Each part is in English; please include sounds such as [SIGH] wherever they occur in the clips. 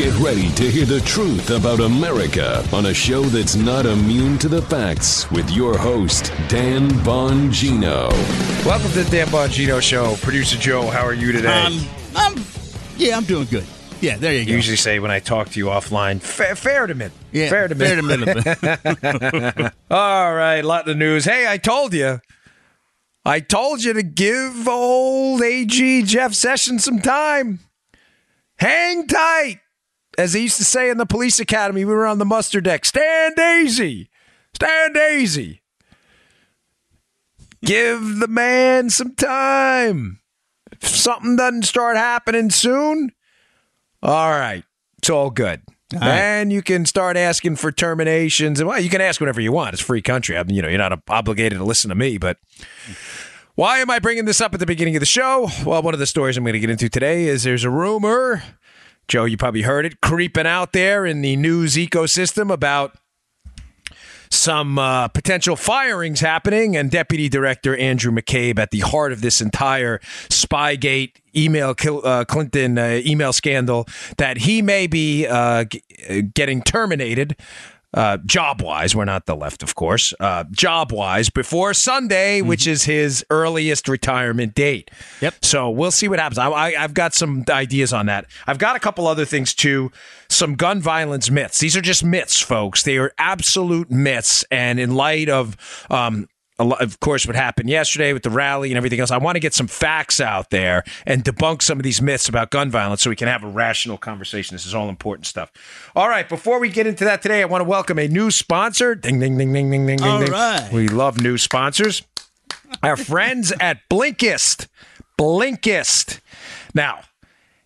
Get ready to hear the truth about America on a show that's not immune to the facts with your host, Dan Bongino. Welcome to the Dan Bongino Show. Producer Joe, how are you today? Um, I'm, yeah, I'm doing good. Yeah, there you go. usually say when I talk to you offline, fair, fair to mid. yeah, fair to mid. fair to middle. [LAUGHS] All right, a lot of news. Hey, I told you. I told you to give old AG Jeff Sessions some time. Hang tight. As they used to say in the police academy, we were on the muster deck. Stand easy. Stand easy. Give the man some time. If something doesn't start happening soon, all right, it's all good. right. Then you can start asking for terminations, and well, you can ask whatever you want. It's free country. I mean, you know, you're not obligated to listen to me, but why am I bringing this up at the beginning of the show? Well, one of the stories I'm going to get into today is there's a rumor, Joe, you probably heard it, creeping out there in the news ecosystem about some uh, potential firings happening, and Deputy Director Andrew McCabe at the heart of this entire Spygate email uh, Clinton uh, email scandal that he may be uh, uh, getting terminated. Uh, job wise, we're not the left, of course. Uh, job wise, before Sunday, which is his earliest retirement date. Yep. So we'll see what happens. I, I, I've got some ideas on that. I've got a couple other things too. Some gun violence myths. These are just myths, folks. They are absolute myths. And in light of, um, lot, of course, what happened yesterday with the rally and everything else, I want to get some facts out there and debunk some of these myths about gun violence so we can have a rational conversation. This is all important stuff. All right, before we get into that today, I want to welcome a new sponsor. Ding, ding, ding, ding, ding, ding, All ding. right. We love new sponsors. Our friends at Blinkist. Blinkist. Now,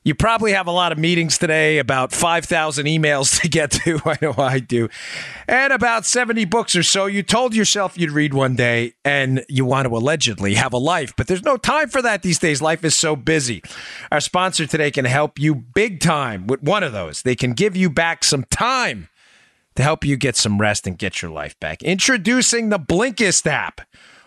you probably have a lot of meetings today, about 5,000 emails [LAUGHS] to get to. [LAUGHS] I know I do. And about 70 books or so. You told yourself you'd read one day and you want to allegedly have a life, but there's no time for that these days. Life is so busy. Our sponsor today can help you big time with one of those. They can give you back some time to help you get some rest and get your life back. Introducing the Blinkist app.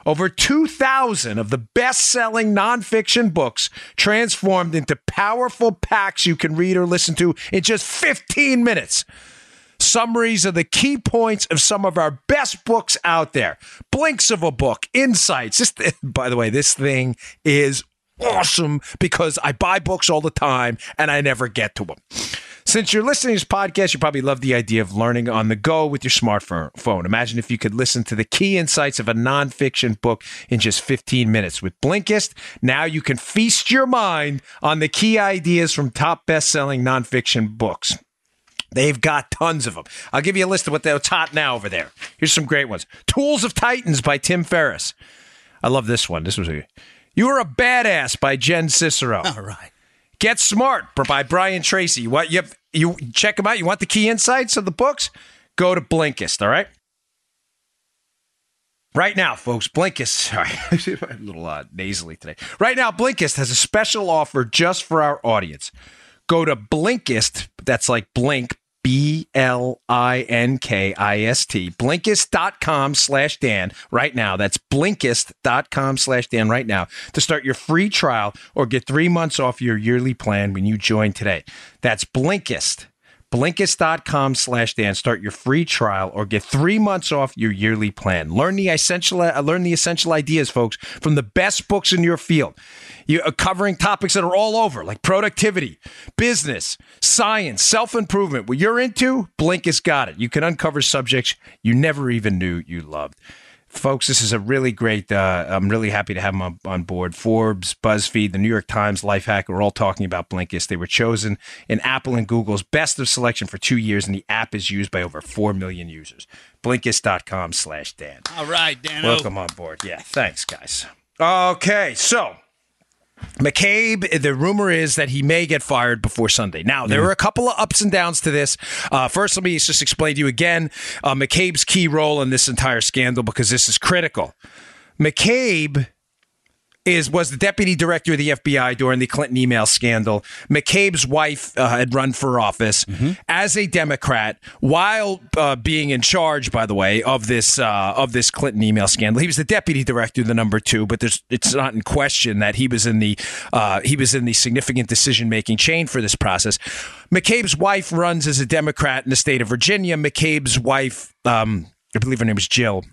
Over 2,000 of the best selling nonfiction books transformed into powerful packs you can read or listen to in just 15 minutes. Summaries of the key points of some of our best books out there. Blinks of a book, insights. This, [LAUGHS] by the way, this thing is awesome because I buy books all the time and I never get to them. Since you're listening to this podcast, you probably love the idea of learning on the go with your smartphone. Imagine if you could listen to the key insights of a nonfiction book in just 15 minutes. With Blinkist, now you can feast your mind on the key ideas from top best-selling nonfiction books. They've got tons of them. I'll give you a list of what what's hot now over there. Here's some great ones. Tools of Titans by Tim Ferriss. I love this one. This was a You Are a Badass by Jen Sincero. All right. Get Smart by Brian Tracy. What you you check them out. You want the key insights of the books? Go to Blinkist. All right. Right now, folks, Blinkist. [LAUGHS] Sorry, a little uh, nasally today. Right now, Blinkist has a special offer just for our audience. Go to Blinkist. That's like Blink. B L I N K I S T. Blinkist.com slash Dan right now. That's Blinkist.com slash Dan right now to start your free trial or get three months off your yearly plan when you join today. That's Blinkist. Blinkist.com slash Dan. Start your free trial or get three months off your yearly plan. Learn the essential uh, learn the essential ideas, folks, from the best books in your field. You are covering topics that are all over, like productivity, business, science, self-improvement. What you're into, Blinkist got it. You can uncover subjects you never even knew you loved. Folks, this is a really great. Uh, I'm really happy to have them on, on board. Forbes, BuzzFeed, the New York Times, Lifehack are all talking about Blinkist. They were chosen in Apple and Google's best of selection for two years, and the app is used by over four million users. Blinkist.com slash Dan. All right, Dan. Welcome on board. Yeah, thanks, guys. Okay, so McCabe, the rumor is that he may get fired before Sunday. Now, there are a couple of ups and downs to this. Uh, first, let me just explain to you again uh, McCabe's key role in this entire scandal because this is critical. McCabe is was the deputy director of the FBI during the Clinton email scandal. McCabe's wife uh, had run for office as a Democrat while uh, being in charge, by the way, of this uh, of this Clinton email scandal. He was the deputy director, the number two, but there's it's not in question that he was in the uh, he was in the significant decision making chain for this process. McCabe's wife runs as a Democrat in the state of Virginia. McCabe's wife, um, I believe her name is Jill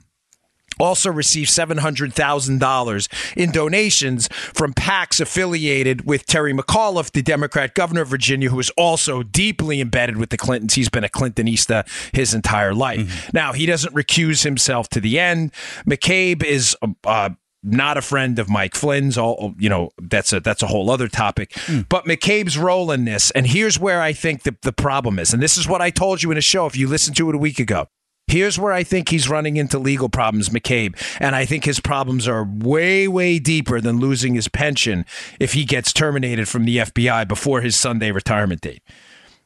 also received $700,000 in donations from PACs affiliated with Terry McAuliffe, the Democrat governor of Virginia, who is also deeply embedded with the Clintons. He's been a Clintonista his entire life. Mm-hmm. Now, he doesn't recuse himself to the end. McCabe is. Um, uh, not a friend of Mike Flynn's. All you know, that's a that's a whole other topic. Hmm. But McCabe's role in this, and here's where I think the, the problem is, and this is what I told you in a show if you listened to it a week ago. Here's where I think he's running into legal problems, McCabe. And I think his problems are way, way deeper than losing his pension if he gets terminated from the FBI before his Sunday retirement date.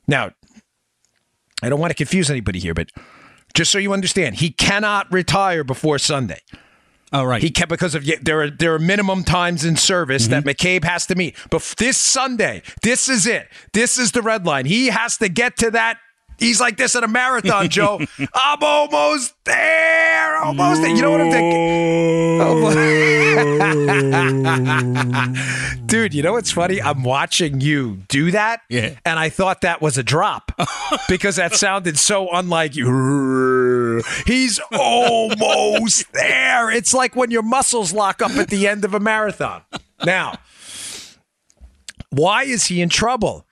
Now, I don't want to confuse anybody here, but just so you understand, he cannot retire before Sunday. All right. He kept because of there are there are minimum times in service that mm-hmm. McCabe has to meet. But this Sunday, this is it. This is the red line. He has to get to that. He's like this at a marathon, Joe. [LAUGHS] I'm almost there. Almost there. You know what I'm thinking? Oh. [LAUGHS] Dude, you know what's funny? I'm watching you do that. Yeah. And I thought that was a drop [LAUGHS] because that sounded so unlike you. He's almost there. It's like when your muscles lock up at the end of a marathon. Now, why is he in trouble?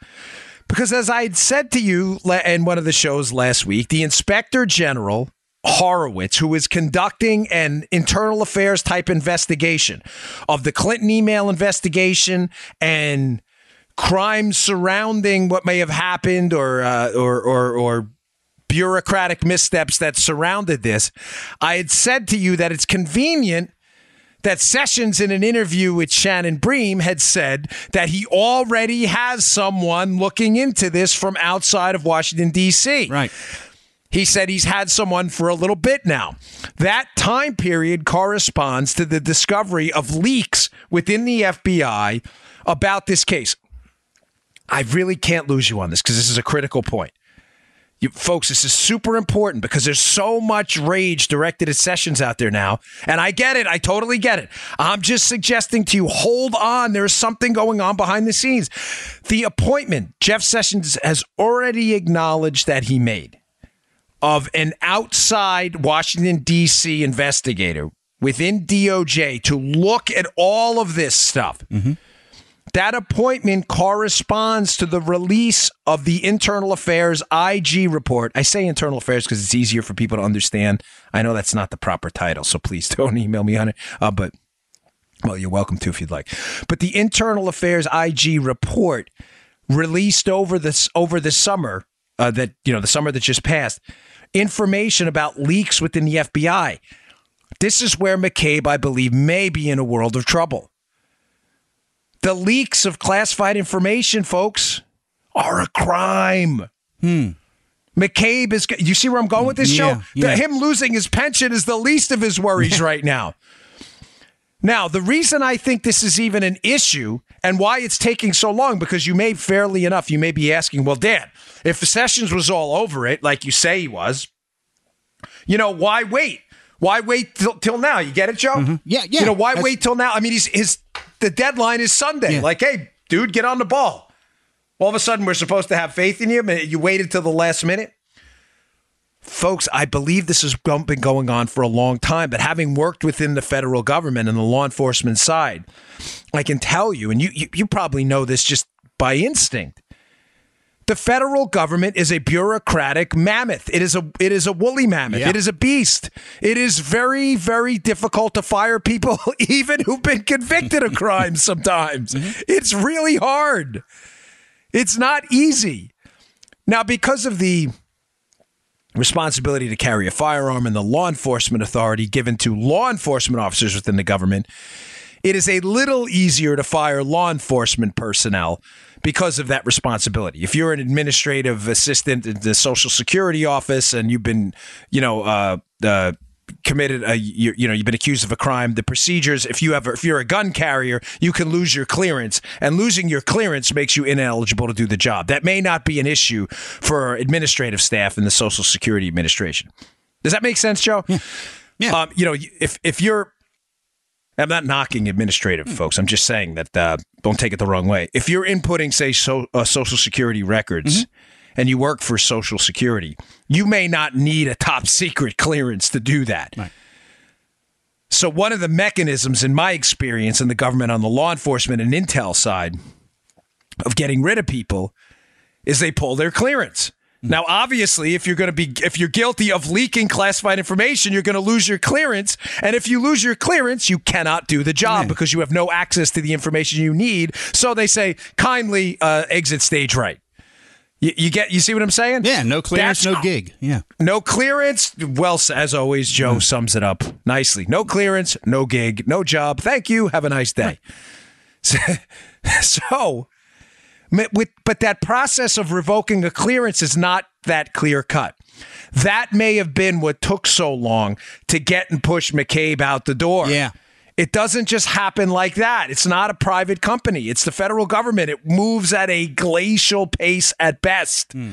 Because as I had said to you in one of the shows last week, the inspector general Horowitz, who is conducting an internal affairs type investigation of the Clinton email investigation and crimes surrounding what may have happened or uh, or or or bureaucratic missteps that surrounded this, I had said to you that it's convenient that Sessions, in an interview with Shannon Bream, had said that he already has someone looking into this from outside of Washington, D.C. right. He said he's had someone for a little bit now. That time period corresponds to the discovery of leaks within the FBI about this case. I really can't lose you on this because this is a critical point. You, folks, this is super important because there's so much rage directed at Sessions out there now. And I get it. I totally get it. I'm just suggesting to you hold on. There's something going on behind the scenes. The appointment Jeff Sessions has already acknowledged that he made of an outside Washington, D.C. investigator within DOJ to look at all of this stuff. Mm-hmm. That appointment corresponds to the release of the Internal Affairs IG report. I say Internal Affairs because it's easier for people to understand. I know that's not the proper title, so please [LAUGHS] don't email me on it. Uh, but well, you're welcome to if you'd like. But the Internal Affairs IG report released over this over the summer uh, that you know the summer that just passed information about leaks within the FBI. This is where McCabe, I believe, may be in a world of trouble. The leaks of classified information, folks, are a crime. Hmm. McCabe is. You see where I'm going with this Yeah, show? yeah. The- him losing his pension is the least of his worries [LAUGHS] right now. Now, the reason I think this is even an issue and why it's taking so long, because you may fairly enough, you may be asking, well, Dan, if Sessions was all over it, like you say he was, you know, why wait? Why wait till, till now? You get it, Joe? Mm-hmm. Yeah, yeah. You know, why That's- wait till now? I mean, he's his the deadline is Sunday. Yeah. Like, hey, dude, get on the ball. All of a sudden, we're supposed to have faith in you, you waited till the last minute. Folks, I believe this has been going on for a long time, but having worked within the federal government and the law enforcement side, I can tell you, and you, you, you probably know this just by instinct. The federal government is a bureaucratic mammoth. It is a it is a woolly mammoth. Yeah. It is a beast. It is very very difficult to fire people [LAUGHS] even who've been convicted of crimes sometimes. [LAUGHS] Mm-hmm. It's really hard. It's not easy. Now because of the responsibility to carry a firearm and the law enforcement authority given to law enforcement officers within the government, it is a little easier to fire law enforcement personnel because of that responsibility. If you're an administrative assistant in the Social Security office and you've been, you know, uh, uh, committed a you, you know you've been accused of a crime the procedures if you have if you're a gun carrier you can lose your clearance. And losing your clearance makes you ineligible to do the job. That may not be an issue for administrative staff in the social security administration. Does that make sense joe? Yeah, Yeah. Um, you know if if you're I'm not knocking administrative folks. I'm just saying that uh, don't take it the wrong way. If you're inputting, say, so, uh, Social Security records and you work for Social Security, you may not need a top secret clearance to do that. Right. So, one of the mechanisms, in my experience in the government on the law enforcement and intel side of getting rid of people is they pull their clearance. Now, obviously, if you're going to be if you're guilty of leaking classified information, you're going to lose your clearance. And if you lose your clearance, you cannot do the job Yeah. because you have no access to the information you need. So they say, kindly uh, exit stage right. You, you get you see what I'm saying? Yeah, no clearance, That's- no gig. Yeah. No clearance. Well, as always, Joe sums it up nicely. No clearance, no gig, no job. Thank you. Have a nice day. [LAUGHS] So, so with, but that process of revoking a clearance is not that clear cut. That may have been what took so long to get and push McCabe out the door. Yeah. It doesn't just happen like that. It's not a private company. It's the federal government. It moves at a glacial pace at best. Hmm.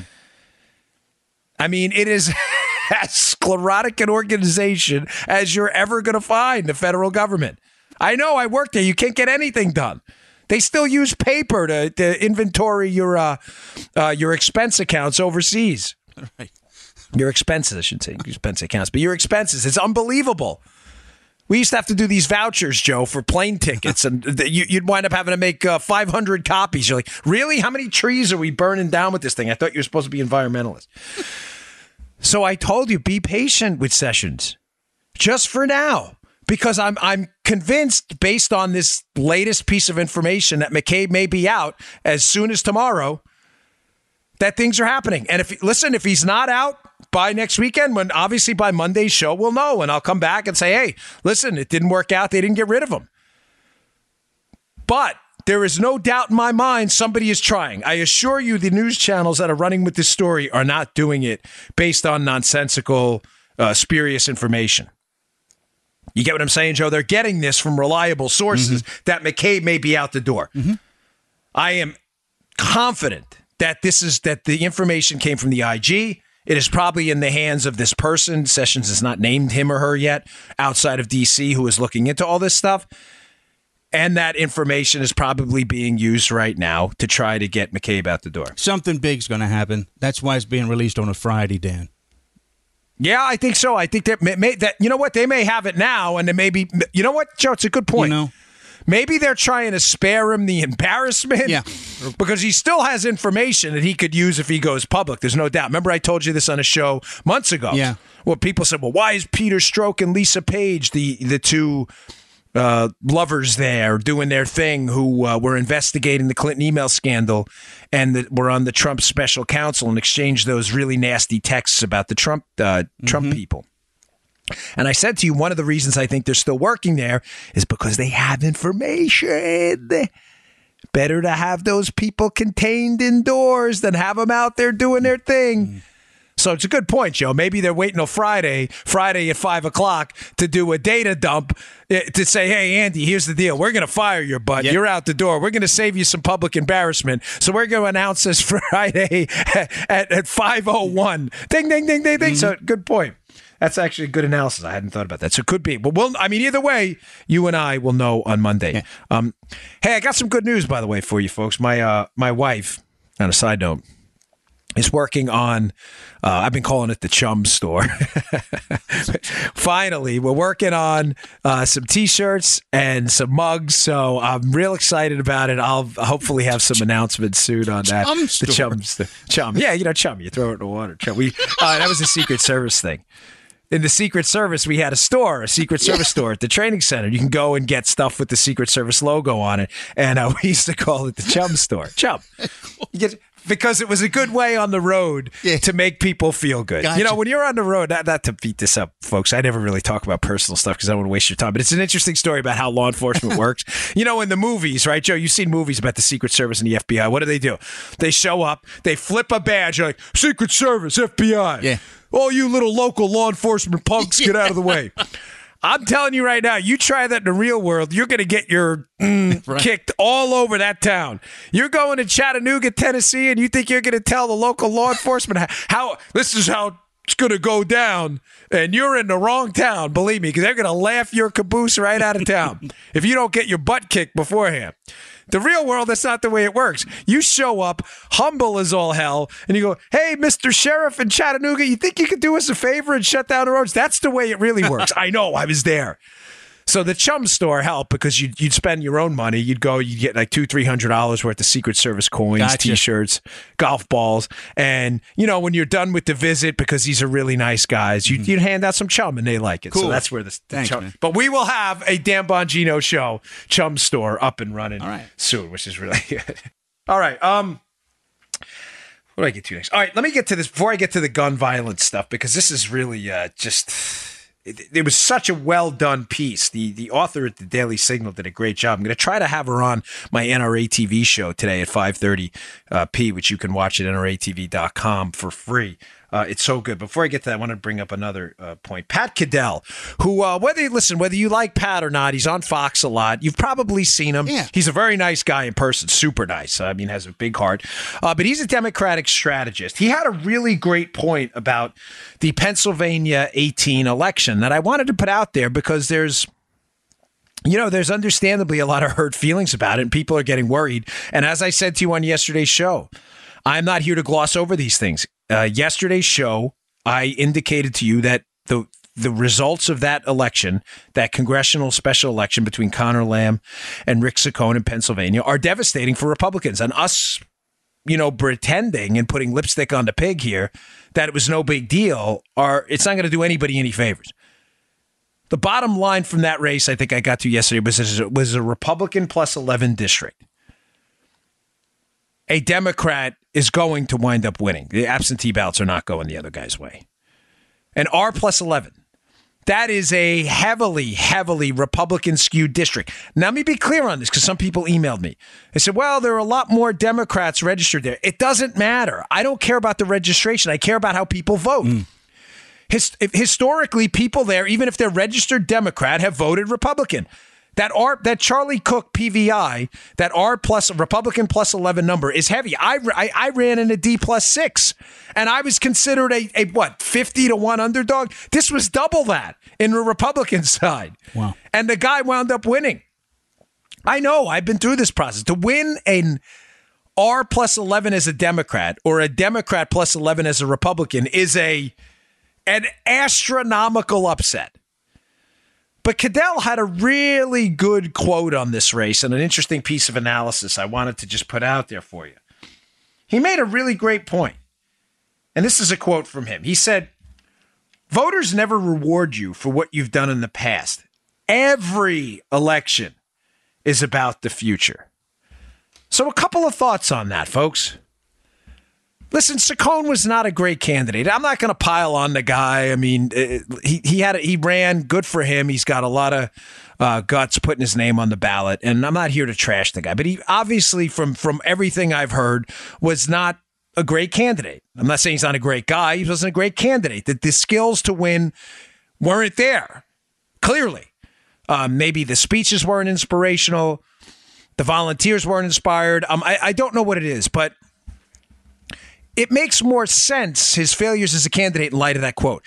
I mean, it is [LAUGHS] as sclerotic an organization as you're ever going to find, the federal government. I know I work there. You can't get anything done. They still use paper to, to inventory your uh, uh, your expense accounts overseas. Right. Your expenses, I should say, expense accounts, but your expenses. It's unbelievable. We used to have to do these vouchers, Joe, for plane tickets, and [LAUGHS] you, you'd wind up having to make uh, 500 copies. You're like, really? How many trees are we burning down with this thing? I thought you were supposed to be environmentalist. So I told you, be patient with Sessions, just for now, because I'm I'm convinced, based on this latest piece of information, that McCabe may be out as soon as tomorrow. That things are happening, and if listen, if he's not out by next weekend, when obviously by Monday's show we'll know, and I'll come back and say, hey, listen, it didn't work out. They didn't get rid of him. But there is no doubt in my mind somebody is trying. I assure you, the news channels that are running with this story are not doing it based on nonsensical, uh, spurious information. You get what I'm saying, Joe? They're getting this from reliable sources mm-hmm. that McCabe may be out the door. Mm-hmm. I am confident that this is that the information came from the IG. It is probably in the hands of this person. Sessions has not named him or her yet outside of DC who is looking into all this stuff. And that information is probably being used right now to try to get McCabe out the door. Something big's going to happen. That's why it's being released on a Friday, Dan. Yeah, I think so. I think that may, may, that you know what they may have it now, and it may be. You know what, Joe? It's a good point. You know? Maybe they're trying to spare him the embarrassment. Yeah. [LAUGHS] Because he still has information that he could use if he goes public. There's no doubt. Remember, I told you this on a show months ago. Yeah. Well, people said, well, why is Peter Strzok and Lisa Page, the, the two uh, lovers there, doing their thing who uh, were investigating the Clinton email scandal and that were on the Trump special counsel and exchanged those really nasty texts about the Trump, uh, Trump people? And I said to you, one of the reasons I think they're still working there is because they have information. Better to have those people contained indoors than have them out there doing their thing. So it's a good point, Joe. Maybe they're waiting till Friday, Friday at five o'clock, to do a data dump eh, to say, "Hey, Andy, here's the deal. We're going to fire your butt. Yeah. You're out the door. We're going to save you some public embarrassment. So we're going to announce this [LAUGHS] Friday at at five oh one. Ding, ding, ding, ding, ding. So good point. That's actually a good analysis. I hadn't thought about that. So it could be. But we'll, I mean, either way, you and I will know on Monday. Um, hey, I got some good news, by the way, for you folks. My uh, my wife, on a side note, is working on uh, i've been calling it the chum store. [LAUGHS] Finally we're working on uh, some t-shirts and some mugs so i'm real excited about it. I'll hopefully have some announcements soon on that. Chum the store. chum st- chum. Yeah you know chum you throw it in the water chum. We uh, that was a secret service thing. In the Secret Service, we had a store, a Secret Service store at the training center. You can go and get stuff with the Secret Service logo on it, and uh, [LAUGHS] we used to call it the Chum Store. Chum, You get- because it was a good way on the road Yeah. to make people feel good. Gotcha. You know, when you're on the road, not, not to beat this up, folks. I never really talk about personal stuff because I don't want to waste your time. But it's an interesting story about how law enforcement [LAUGHS] works. You know, in the movies, right, Joe? You've seen movies about the Secret Service and the FBI. What do they do? They show up, they flip a badge, you're like Secret Service, FBI. Yeah. All you little local law enforcement punks, get out of the way. [LAUGHS] I'm telling you right now, you try that in the real world, you're going to get your mm, [LAUGHS] right. kicked all over that town. You're going to Chattanooga, Tennessee, and you think you're going to tell the local law enforcement how, how this is how it's going to go down, and you're in the wrong town, believe me, because they're going to laugh your caboose right out of town [LAUGHS] if you don't get your butt kicked beforehand. The real world, that's not the way it works. You show up humble as all hell, and you go, "Hey, Mister Sheriff in Chattanooga, you think you could do us a favor and shut down the roads?" That's the way it really works. [LAUGHS] I know, I was there. So the chum store helped because you'd, you'd spend your own money. You'd go, you'd get like two, three hundred dollars worth of Secret Service coins, gotcha. T-shirts, golf balls, and you know when you're done with the visit, because these are really nice guys, you'd, mm-hmm. you'd hand out some chum and they like it. Cool. So that's where the, the Thanks, chum. Man. But we will have a Dan Bongino show chum store up and running right. soon, which is really [LAUGHS] good. All right. Um. What do I get to next? All right, let me get to this before I get to the gun violence stuff because this is really uh, just it, it, was such a well done piece. The the author at the Daily Signal did a great job. I'm going to try to have her on my NRA TV show today at 5:30 uh, p, which you can watch at nratv.com for free. Uh, it's so good. Before I get to that, I want to bring up another uh, point. Pat Caddell, who, uh, whether you listen, whether you like Pat or not, he's on Fox a lot. You've probably seen him. Yeah. He's a very nice guy in person, super nice. I mean, has a big heart. Uh, but he's a Democratic strategist. He had a really great point about the Pennsylvania 18 election that I wanted to put out there because there's you know, there's understandably a lot of hurt feelings about it, and people are getting worried. And as I said to you on yesterday's show, I'm not here to gloss over these things. Uh, yesterday's show, I indicated to you that the the results of that election, that congressional special election between Conor Lamb and Rick Saccone in Pennsylvania, are devastating for Republicans. And us, you know, pretending and putting lipstick on the pig here that it was no big deal, are it's not going to do anybody any favors. The bottom line from that race, I think I got to yesterday, was was a Republican plus eleven district a Democrat is going to wind up winning. The absentee ballots are not going the other guy's way. And R plus 11. That is a heavily, heavily Republican skewed district. Now, let me be clear on this because some people emailed me. They said, well, there are a lot more Democrats registered there. It doesn't matter. I don't care about the registration, I care about how people vote. Mm. Hist- historically, people there, even if they're registered Democrat, have voted Republican. That R, that Charlie Cook PVI, that R plus Republican plus eleven number is heavy. I, I, I ran in a D plus six, and I was considered a, a what fifty to one underdog. This was double that in the Republican [LAUGHS] side. Wow! And the guy wound up winning. I know. I've been through this process to win an R plus eleven as a Democrat or a Democrat plus eleven as a Republican is a an astronomical upset. But Caddell had a really good quote on this race and an interesting piece of analysis I wanted to just put out there for you. He made a really great point. And this is a quote from him. He said, Voters never reward you for what you've done in the past. Every election is about the future. So, a couple of thoughts on that, folks. Listen, Saccone was not a great candidate. I'm not going to pile on the guy. I mean, uh, he he had a, he ran. Good for him. He's got a lot of uh, guts putting his name on the ballot. And I'm not here to trash the guy, but he obviously, from from everything I've heard, was not a great candidate. I'm not saying he's not a great guy. He wasn't a great candidate. That the skills to win weren't there. Clearly, um, maybe the speeches weren't inspirational. The volunteers weren't inspired. Um, I, I don't know what it is, but it makes more sense his failures as a candidate in light of that quote.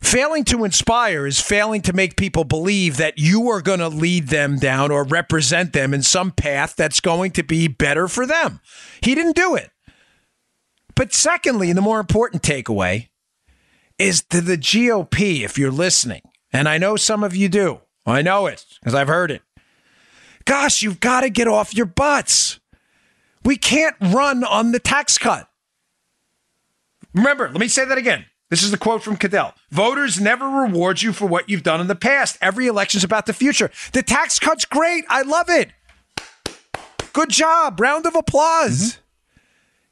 Failing to inspire is failing to make people believe that you are going to lead them down or represent them in some path that's going to be better for them. He didn't do it. But secondly, and the more important takeaway is to the GOP, if you're listening, and I know some of you do, I know it because I've heard it. Gosh, you've got to get off your butts. We can't run on the tax cut. Remember, let me say that again. This is the quote from Caddell. Voters never reward you for what you've done in the past. Every election is about the future. The tax cut's great. I love it. Good job. Round of applause. Mm-hmm.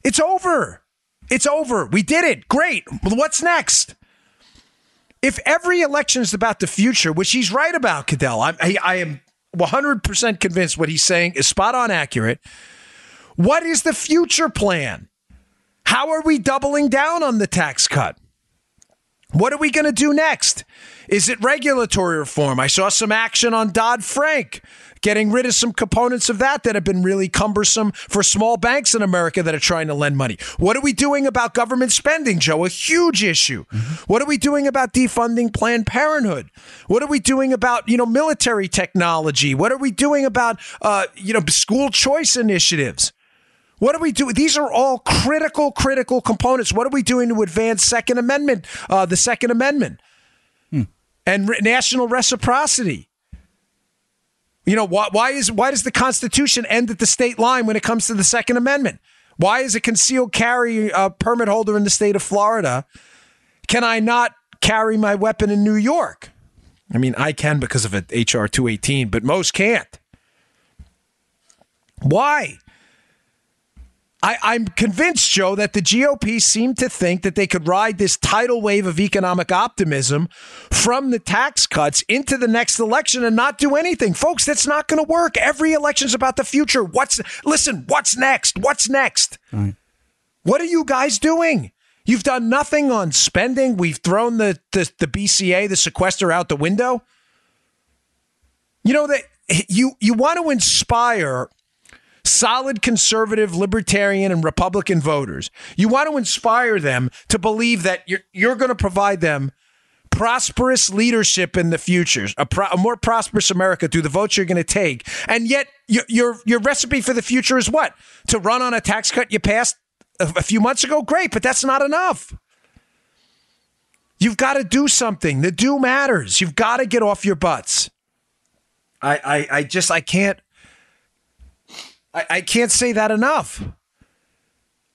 It's over. It's over. We did it. Great. What's next? If every election is about the future, which he's right about, Caddell, I, I, I am 100% convinced what he's saying is spot on accurate. What is the future plan? How are we doubling down on the tax cut? What are we going to do next? Is it regulatory reform? I saw some action on Dodd Frank, getting rid of some components of that that have been really cumbersome for small banks in America that are trying to lend money. What are we doing about government spending, Joe? A huge issue. Mm-hmm. What are we doing about defunding Planned Parenthood? What are we doing about you know military technology? What are we doing about uh, you know school choice initiatives? What are we doing? These are all critical, critical components. What are we doing to advance Second Amendment, uh, the Second Amendment, hmm. and re- national reciprocity? You know why, why is why does the Constitution end at the state line when it comes to the Second Amendment? Why is a concealed carry uh, permit holder in the state of Florida? Can I not carry my weapon in New York? I mean, I can because of HR 218, but most can't. Why? I, am convinced, Joe, that the GOP seemed to think that they could ride this tidal wave of economic optimism from the tax cuts into the next election and not do anything. Folks, that's not going to work. Every election is about the future. What's listen, what's next? What's next? Right. What are you guys doing? You've done nothing on spending. We've thrown the, the, the BCA, the sequester out the window. You know that you you want to inspire solid conservative, libertarian, and Republican voters. You want to inspire them to believe that you're, you're going to provide them prosperous leadership in the future, a, pro, a, more prosperous America through the votes you're going to take. And yet, your, your, your recipe for the future is what? To run on a tax cut you passed a, a few months ago? Great, but that's not enough. You've got to do something. The do matters. You've got to get off your butts. I, I, I just I can't I, I can't say that enough.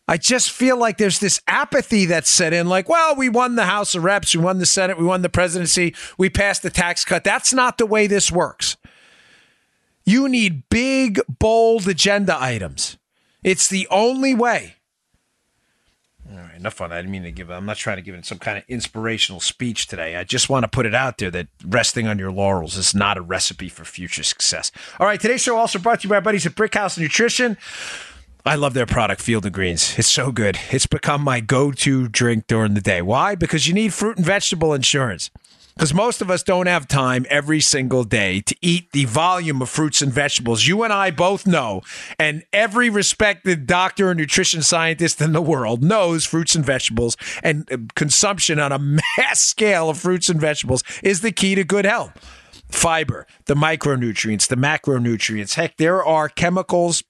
I just feel like there's this apathy that's set in like, well, we won the House of Reps, we won the Senate, we won the presidency, we passed the tax cut. That's not the way this works. You need big, bold agenda items. It's the only way. Enough on that. I didn't mean to give. I'm not trying to give it some kind of inspirational speech today. I just want to put it out there that resting on your laurels is not a recipe for future success. All right, today's show also brought to you by our buddies at Brickhouse Nutrition. I love their product, Field of Greens. It's so good. It's become my go-to drink during the day. Why? Because you need fruit and vegetable insurance because most of us don't have time every single day to eat the volume of fruits and vegetables you and I both know, and every respected doctor or nutrition scientist in the world knows fruits and vegetables and uh, consumption on a [LAUGHS] mass scale of fruits and vegetables is the key to good health. Fiber, the micronutrients, the macronutrients. Heck, there are chemicals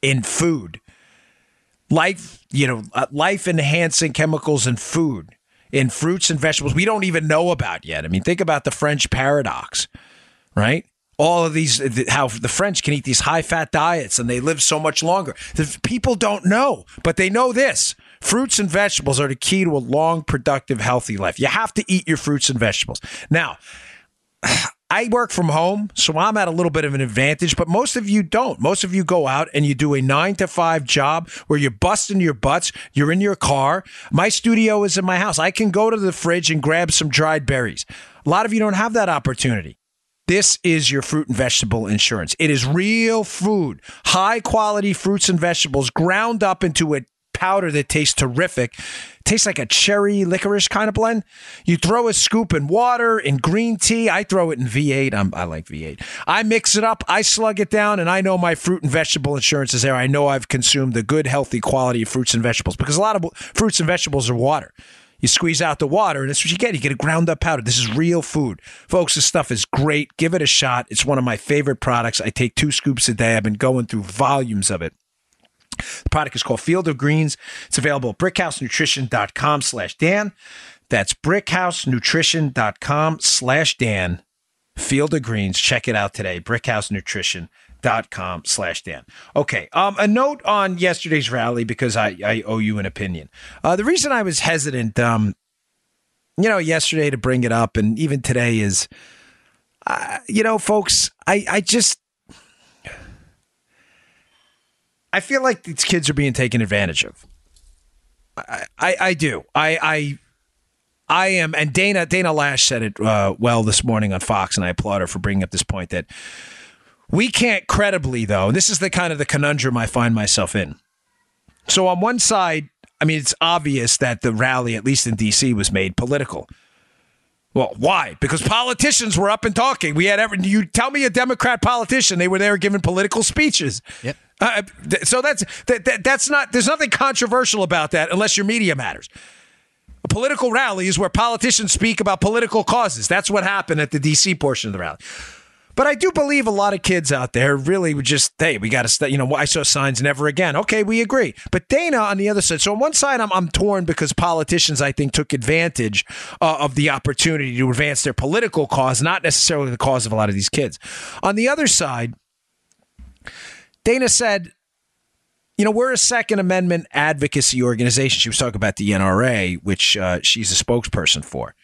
in food. Life, you know, uh, life enhancing chemicals in food in fruits and vegetables we don't even know about yet. I mean, think about the French paradox, right? All of these, how the French can eat these high fat diets and they live so much longer. People don't know, but they know this. Fruits and vegetables are the key to a long, productive, healthy life. You have to eat your fruits and vegetables. Now, I work from home, so I'm at a little bit of an advantage, but most of you don't. Most of you go out and you do a nine to five job where you're busting your butts, you're in your car. My studio is in my house. I can go to the fridge and grab some dried berries. A lot of you don't have that opportunity. This is your fruit and vegetable insurance. It is real food, high quality fruits and vegetables ground up into a powder that tastes terrific. Tastes like a cherry licorice kind of blend. You throw a scoop in water, in green tea. I throw it in V8. I'm, i like V8. I mix it up, I slug it down, and I know my fruit and vegetable insurance is there. I know I've consumed the good, healthy quality of fruits and vegetables because a lot of fruits and vegetables are water. You squeeze out the water, and that's what you get. You get a ground up powder. This is real food. Folks, this stuff is great. Give it a shot. It's one of my favorite products. I take two scoops a day. I've been going through volumes of it. The product is called Field of Greens. It's available at brickhousenutrition.com slash Dan. That's brickhousenutrition.com slash Dan. Field of Greens. Check it out today. brickhousenutrition.com slash Dan. Okay. Um, a note on yesterday's rally because I, I owe you an opinion. Uh, the reason I was hesitant, um, you know, yesterday to bring it up and even today is, uh, you know, folks, I, I just, I feel like these kids are being taken advantage of. I, I, I do. I, I, I am, and Dana Dana Loesch said it uh, well this morning on Fox, and I applaud her for bringing up this point that we can't credibly, though. This is the kind of the conundrum I find myself in. So on one side, I mean, it's obvious that the rally, at least in D.C., was made political. Well, why? Because politicians were up and talking. We had every, you tell me a Democrat politician, they were there giving political speeches. Yep. Uh, so that's that, that, that's not there's nothing controversial about that unless your media matters. A political rally is where politicians speak about political causes. That's what happened at the DC portion of the rally. But I do believe a lot of kids out there really would just, hey, we got to, st-, you know, I saw signs never again. Okay, we agree. But Dana on the other side. So on one side, I'm, I'm torn because politicians, I think, took advantage uh, of the opportunity to advance their political cause, not necessarily the cause of a lot of these kids. On the other side, Dana said, you know, we're a Second Amendment advocacy organization. She was talking about the NRA, which uh, she's a spokesperson for.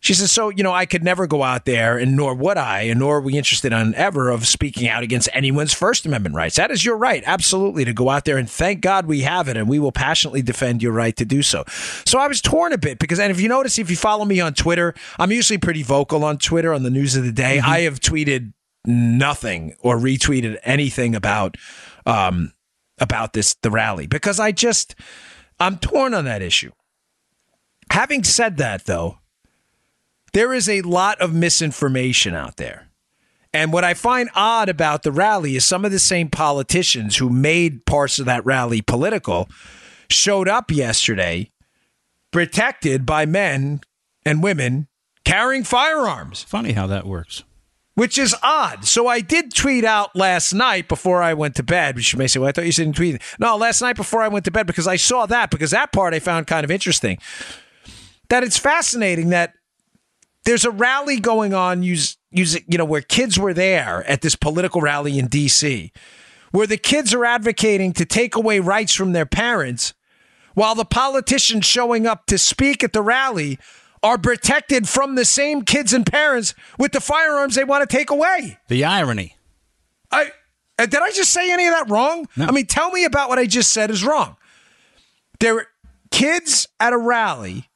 She says, so, you know, I could never go out there, and nor would I, and nor are we interested on ever of speaking out against anyone's First Amendment rights. That is your right, absolutely, to go out there, and thank God we have it, and we will passionately defend your right to do so. So I was torn a bit because, and if you notice, if you follow me on Twitter, I'm usually pretty vocal on Twitter on the news of the day. Mm-hmm. I have tweeted nothing or retweeted anything about um, about this the rally because I just I'm torn on that issue. Having said that, though, there is a lot of misinformation out there. And what I find odd about the rally is some of the same politicians who made parts of that rally political showed up yesterday protected by men and women carrying firearms. Funny how that works which is odd. So I did tweet out last night before I went to bed, which you may say, well, I thought you said tweet. No, last night before I went to bed because I saw that, because that part I found kind of interesting. That it's fascinating that there's a rally going on, use, you know, where kids were there at this political rally in D.C., where the kids are advocating to take away rights from their parents, while the politicians showing up to speak at the rally are protected from the same kids and parents with the firearms they want to take away. The irony. I uh, did I just say any of that wrong? No. I mean, tell me about what I just said is wrong. There kids at a rally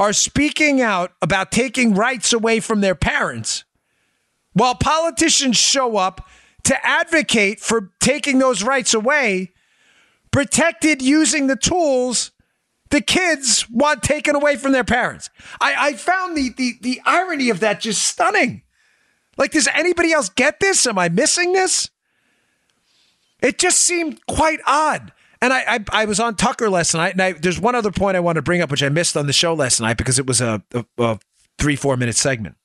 are speaking out about taking rights away from their parents while politicians show up to advocate for taking those rights away protected using the tools the kids want taken away from their parents. I, I found the, the the irony of that just stunning. Like, does anybody else get this? Am I missing this? It just seemed quite odd. And I, I, I was on Tucker last night, and I, there's one other point I want to bring up, which I missed on the show last night because it was a, a, a three, four minute segment.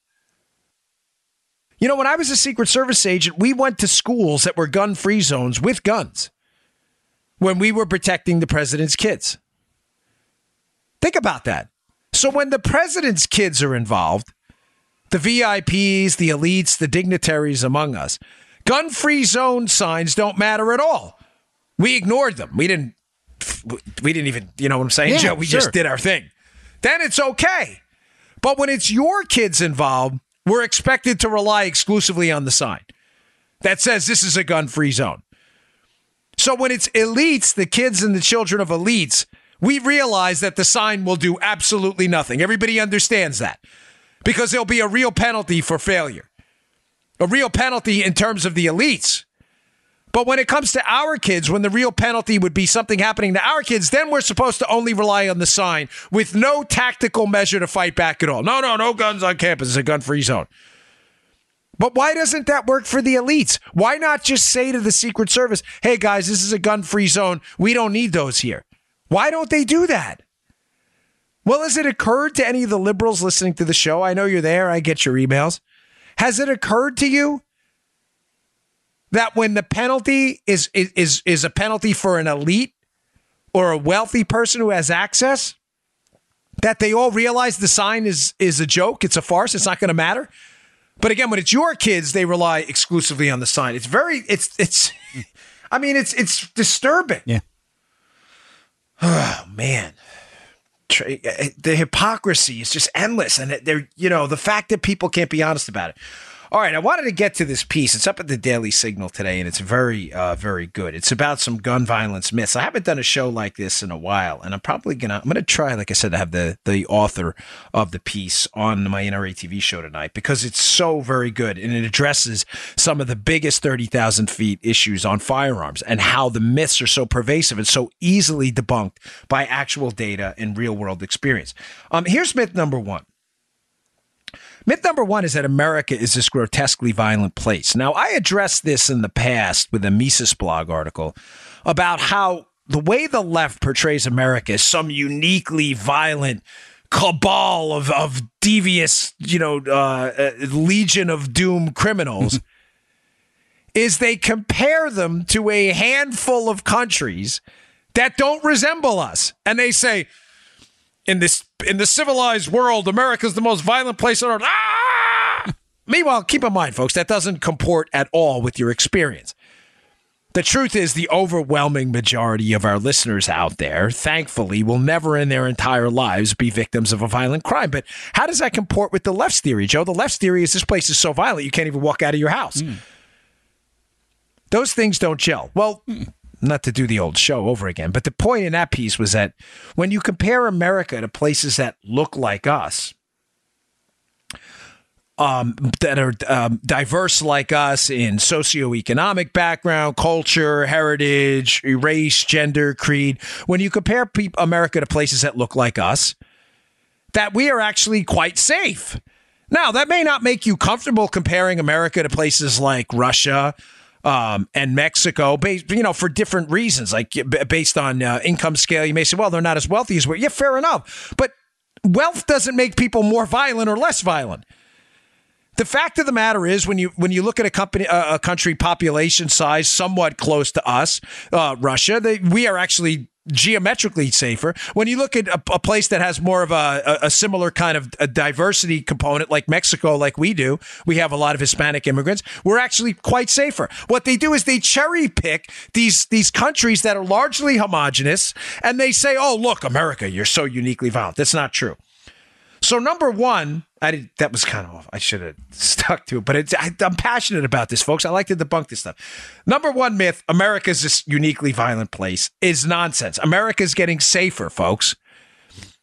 You know, when I was a Secret Service agent, we went to schools that were gun free zones with guns when we were protecting the president's kids. Think about that. So when the president's kids are involved, the VIPs, the elites, the dignitaries among us, gun free zone signs don't matter at all. We ignored them. We didn't we didn't even, you know what I'm saying, yeah, Joe? We sure. just did our thing. Then it's okay. But when it's your kids involved, we're expected to rely exclusively on the sign that says this is a gun free zone. So when it's elites, the kids and the children of elites we realize that the sign will do absolutely nothing. Everybody understands that because there'll be a real penalty for failure, a real penalty in terms of the elites. But when it comes to our kids, when the real penalty would be something happening to our kids, then we're supposed to only rely on the sign with no tactical measure to fight back at all. No, no, no guns on campus. It's a gun free zone. But why doesn't that work for the elites? Why not just say to the Secret Service, hey guys, this is a gun free zone. We don't need those here. Why don't they do that? Well, has it occurred to any of the liberals listening to the show? I know you're there. I get your emails. Has it occurred to you that when the penalty is is is a penalty for an elite or a wealthy person who has access, that they all realize the sign is is a joke, it's a farce, it's not going to matter? But again, when it's your kids, they rely exclusively on the sign. It's very it's it's [LAUGHS] I mean, it's it's disturbing. Yeah. Oh man, eh, eh, the hypocrisy is just endless, and they're you know the fact that people can't be honest about it. All right, I wanted to get to this piece. It's up at the Daily Signal today, and it's very, uh, very good. It's about some gun violence myths. I haven't done a show like this in a while, and I'm probably gonna. I'm gonna try, like I said, to have the the author of the piece on my NRA TV show tonight because it's so very good, and it addresses some of the biggest thirty thousand feet issues on firearms and how the myths are so pervasive and so easily debunked by actual data and real world experience. Um, here's myth number one. Myth number one is that America is this grotesquely violent place. Now, I addressed this in the past with a Mises blog article about how the way the left portrays America as some uniquely violent cabal of, of devious, you know, uh, uh, legion of doom criminals [LAUGHS] is they compare them to a handful of countries that don't resemble us. And they say, in this in the civilized world, America's the most violent place on earth. Ah! Meanwhile, keep in mind, folks, that doesn't comport at all with your experience. The truth is, the overwhelming majority of our listeners out there, thankfully, will never in their entire lives be victims of a violent crime. But how does that comport with the left's theory, Joe? The left's theory is this place is so violent you can't even walk out of your house. Mm. Those things don't gel. Well, not to do the old show over again, but the point in that piece was that when you compare America to places that look like us, um, that are um, diverse like us in socioeconomic background, culture, heritage, race, gender, creed. When you compare pe- America to places that look like us, that we are actually quite safe. Now, that may not make you comfortable comparing America to places like Russia um, and Mexico, based, you know, for different reasons, like based on uh, income scale. You may say, well, they're not as wealthy as we. Yeah, fair enough. But wealth doesn't make people more violent or less violent. The fact of the matter is, when you when you look at a company, a country population size somewhat close to us, uh, Russia, they, we are actually geometrically safer. When you look at a, a place that has more of a, a, a similar kind of diversity component, like Mexico, like we do, we have a lot of Hispanic immigrants. We're actually quite safer. What they do is they cherry pick these these countries that are largely homogenous, and they say, "Oh, look, America, you're so uniquely violent." That's not true. So number one, I did, that was kind of I should have [LAUGHS] stuck to it, but I, am passionate about this, folks. I like to debunk this stuff. Number one myth: America's this uniquely violent place is nonsense. America's getting safer, folks.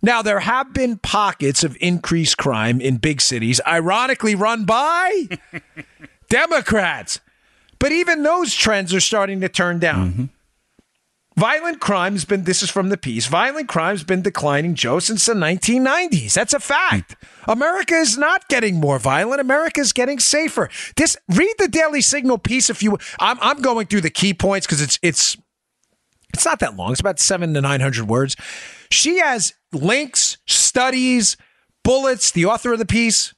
Now there have been pockets of increased crime in big cities, ironically run by [LAUGHS] Democrats, but even those trends are starting to turn down. Mm-hmm. Violent crime's been, this is from the piece, violent crime's been declining, Joe, since the 1990s. That's a fact. America is not getting more violent. America is getting safer. This, read the Daily Signal piece if you, I'm, I'm going through the key points because it's, it's, it's not that long. It's about seven to 900 words. She has links, studies, bullets, the author of the piece,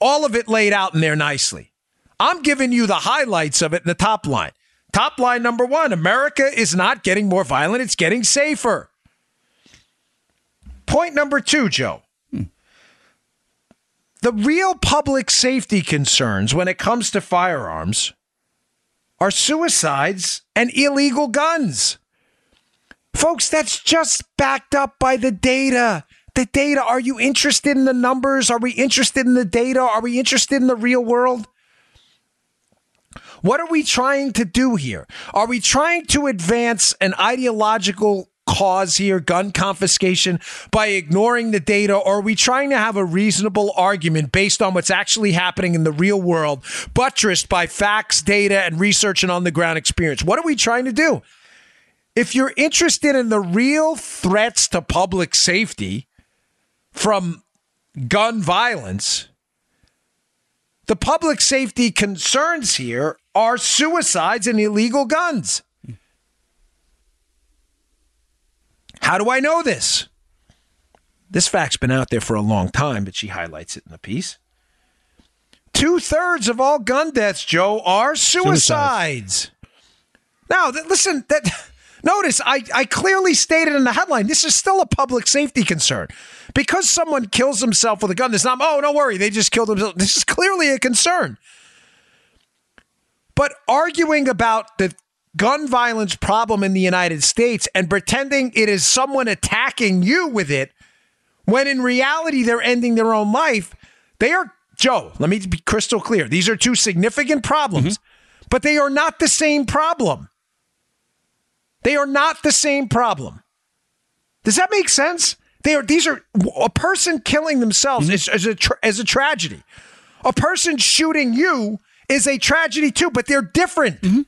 all of it laid out in there nicely. I'm giving you the highlights of it in the top line. Top line number one America is not getting more violent, it's getting safer. Point number two, Joe. Hmm. The real public safety concerns when it comes to firearms are suicides and illegal guns. Folks, that's just backed up by the data. The data. Are you interested in the numbers? Are we interested in the data? Are we interested in the real world? What are we trying to do here? Are we trying to advance an ideological cause here, gun confiscation, by ignoring the data? Or are we trying to have a reasonable argument based on what's actually happening in the real world, buttressed by facts, data, and research and on the ground experience? What are we trying to do? If you're interested in the real threats to public safety from gun violence, the public safety concerns here are suicides and illegal guns. How do I know this? This fact's been out there for a long time, but she highlights it in the piece. Two thirds of all gun deaths, Joe, are suicides. suicides. Now, th- listen, that [LAUGHS] notice I, I clearly stated in the headline this is still a public safety concern because someone kills himself with a gun, there's not, oh, don't worry, they just killed themselves. This is clearly a concern. But arguing about the gun violence problem in the United States and pretending it is someone attacking you with it, when in reality they're ending their own life, they are Joe, let me be crystal clear. These are two significant problems, mm-hmm. but they are not the same problem. They are not the same problem. Does that make sense? They are. These are a person killing themselves mm-hmm. is, is, a tra- is a tragedy. A person shooting you is a tragedy too, but they're different. Mm-hmm.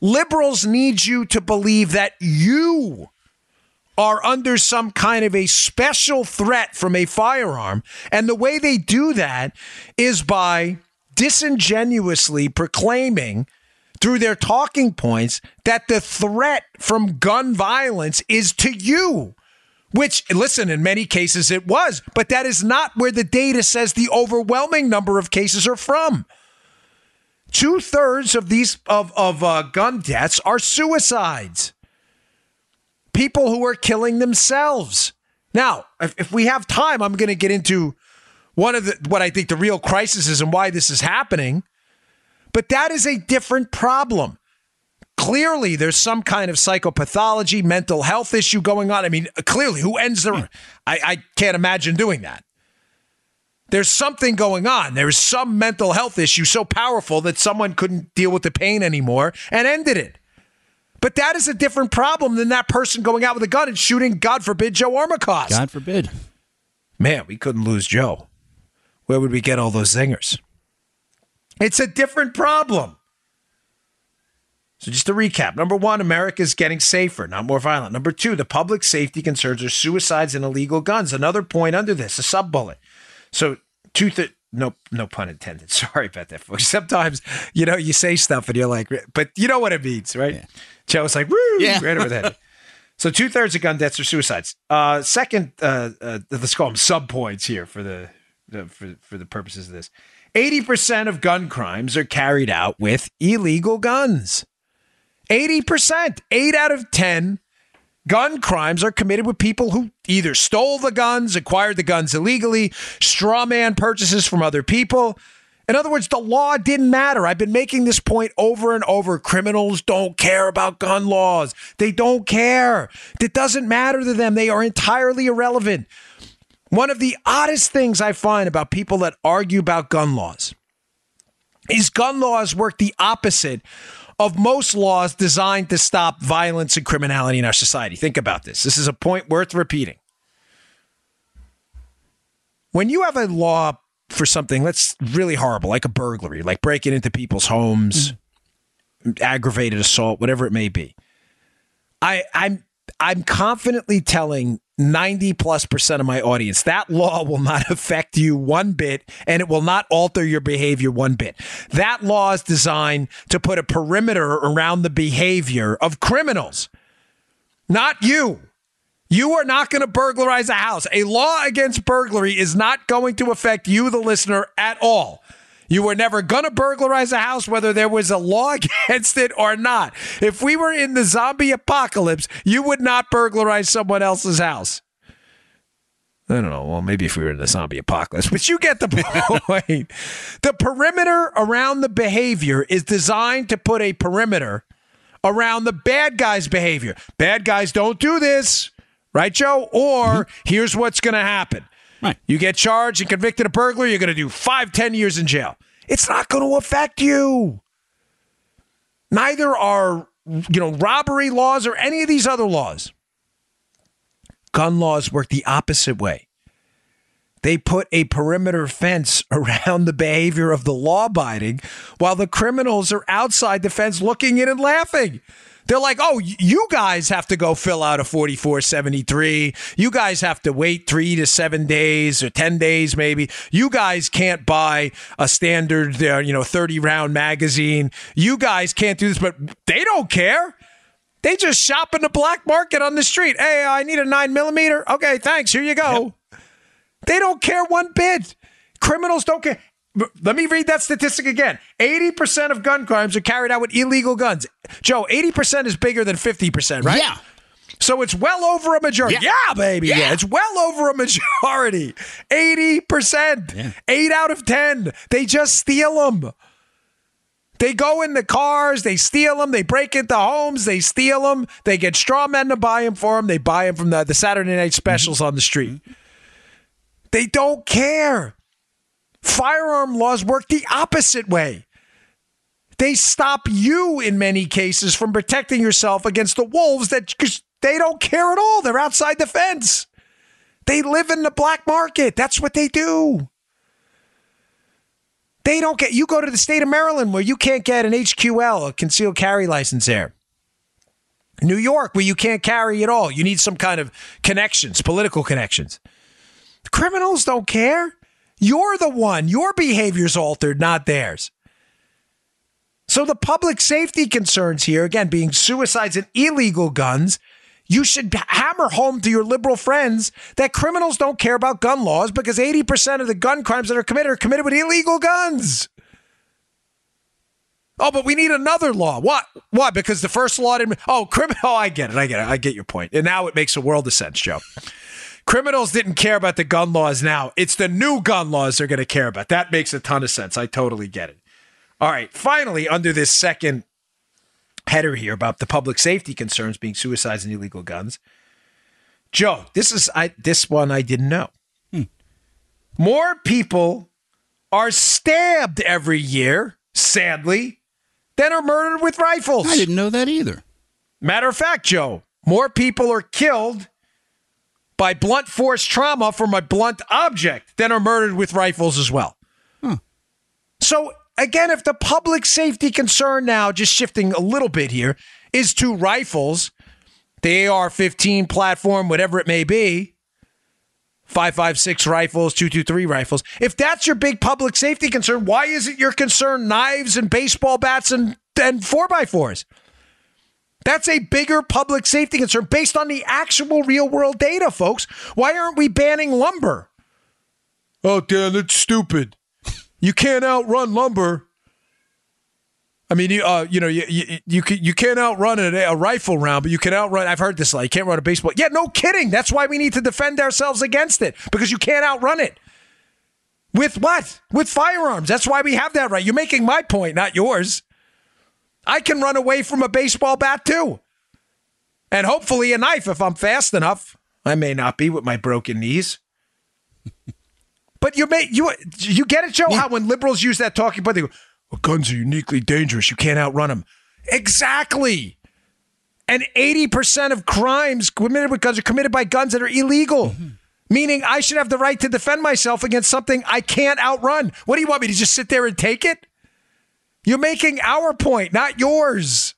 Liberals need you to believe that you are under some kind of a special threat from a firearm. And the way they do that is by disingenuously proclaiming through their talking points that the threat from gun violence is to you. Which, listen, in many cases it was, but that is not where the data says the overwhelming number of cases are from. Two thirds of these of of uh, gun deaths are suicides people who are killing themselves. Now, if, if we have time, I'm going to get into one of the what I think the real crisis is and why this is happening. But that is a different problem. Clearly, there's some kind of psychopathology, mental health issue going on. I mean, clearly, who ends the? I, I can't imagine doing that. There's something going on. There's some mental health issue so powerful that someone couldn't deal with the pain anymore and ended it. But that is a different problem than that person going out with a gun and shooting, God forbid, Joe Armstrong. God forbid. Man, we couldn't lose Joe. Where would we get all those zingers? It's a different problem. So, just to recap number one, America is getting safer, not more violent. Number two, the public safety concerns are suicides and illegal guns. Another point under this, a sub bullet. So, two, th- no, no pun intended. [LAUGHS] Sorry about that, folks. Sometimes, you know, you say stuff and you're like, but you know what it means, right? Yeah. Joe's like, woo, yeah. right over head. [LAUGHS] So two thirds of gun deaths are suicides. Uh, second, uh, uh, let's call them sub points here for the, the for for the purposes of this. Eighty percent of gun crimes are carried out with illegal guns. Eighty percent, eight out of ten gun crimes are committed with people who either stole the guns, acquired the guns illegally, straw man purchases from other people. In other words, the law didn't matter. I've been making this point over and over. Criminals don't care about gun laws. They don't care. It doesn't matter to them. They are entirely irrelevant. One of the oddest things I find about people that argue about gun laws is gun laws work the opposite of most laws designed to stop violence and criminality in our society. Think about this. This is a point worth repeating. When you have a law for something that's really horrible, like a burglary, like breaking into people's homes, mm-hmm. aggravated assault, whatever it may be. I, I'm I'm confidently telling 90 plus percent of my audience that law will not [LAUGHS] affect you one bit and it will not alter your behavior one bit. That law is designed to put a perimeter around the behavior of criminals, not you. You are not going to burglarize a house. A law against burglary is not going to affect you, the listener, at all. You were never going to burglarize a house, whether there was a law [LAUGHS] against it or not. If we were in the zombie apocalypse, you would not burglarize someone else's house. I don't know. Well, maybe if we were in the zombie apocalypse, [LAUGHS] but you get the point. the perimeter around the behavior is designed to put a perimeter around the bad guy's behavior. Bad guys don't do this right, Joe? Or mm-hmm. here's what's going to happen. Right. You get charged and convicted of burglary, you're going to do five, ten years in jail. It's not going to affect you. Neither are, you know, robbery laws or any of these other laws. Gun laws work the opposite way. They put a perimeter fence [LAUGHS] around the behavior of the law abiding while the criminals are outside the fence looking in and laughing. They're like, oh, you guys have to go fill out a 4473. You guys have to wait three to seven days or 10 days, maybe. You guys can't buy a standard, uh, you know, 30 round magazine. You guys can't do this, but they don't care. They just shop in the black market on the street. Hey, I need a nine millimeter. Okay, thanks. Here you go. Yep. They don't care one bit. Criminals don't care. Let me read that statistic again. 80% of gun crimes are carried out with illegal guns. Joe, 80% is bigger than 50%, right? Yeah. So it's well over a majority. Yeah, yeah baby. Yeah. yeah. It's well over a majority. 80%. Yeah. 8 out of 10. They just steal them. They go in the cars, they steal them, they break into homes, they steal them, they get straw men to buy them for them, they buy them from the, the Saturday night specials mm-hmm. on the street. They don't care. Firearm laws work the opposite way. They stop you in many cases from protecting yourself against the wolves that they don't care at all. They're outside the fence. They live in the black market. That's what they do. They don't get, you go to the state of Maryland where you can't get an HQL, a concealed carry license there. New York, where you can't carry at all. You need some kind of connections, political connections. Criminals don't care. You're the one. Your behavior's altered, not theirs. So the public safety concerns here, again, being suicides and illegal guns, you should hammer home to your liberal friends that criminals don't care about gun laws because 80% of the gun crimes that are committed are committed with illegal guns. Oh, but we need another law. What? What? Because the first law didn't. Oh, criminal. [LAUGHS] Oh, I get it. I get it. I get your point. And now it makes a world of sense, Joe. Criminals didn't care about the gun laws now. It's the new gun laws they're going to care about. That makes a ton of sense. I totally get it. All right. Finally, under this second header here about the public safety concerns being suicides and illegal guns. Joe, this is I this one I didn't know. Hmm. More people are stabbed every year, sadly, than are murdered with rifles. I didn't know that either. Matter of fact, Joe, more people are killed by blunt force trauma from a blunt object than are murdered with rifles as well. Huh. So again, if the public safety concern now, just shifting a little bit here, is to rifles, the AR 15 platform, whatever it may be, 556 rifles, 223 rifles. If that's your big public safety concern, why isn't your concern knives and baseball bats and, and 4x4s? That's a bigger public safety concern based on the actual real world data, folks. Why aren't we banning lumber? Oh, Dan, that's stupid. You can't outrun lumber. I mean, you uh, you know, you you you, you can't outrun a, a rifle round, but you can outrun. I've heard this. Like, you can't run a baseball. Yeah, no kidding. That's why we need to defend ourselves against it because you can't outrun it. With what? With firearms. That's why we have that right. You're making my point, not yours. I can run away from a baseball bat too, and hopefully a knife if I'm fast enough. I may not be with my broken knees. [LAUGHS] But you may you you get it, Joe? Yeah. How when liberals use that talking point, they go, well, "Guns are uniquely dangerous. You can't outrun them." Exactly. And eighty percent of crimes committed with guns are committed by guns that are illegal. Mm-hmm. Meaning, I should have the right to defend myself against something I can't outrun. What do you want me to just sit there and take it? You're making our point, not yours.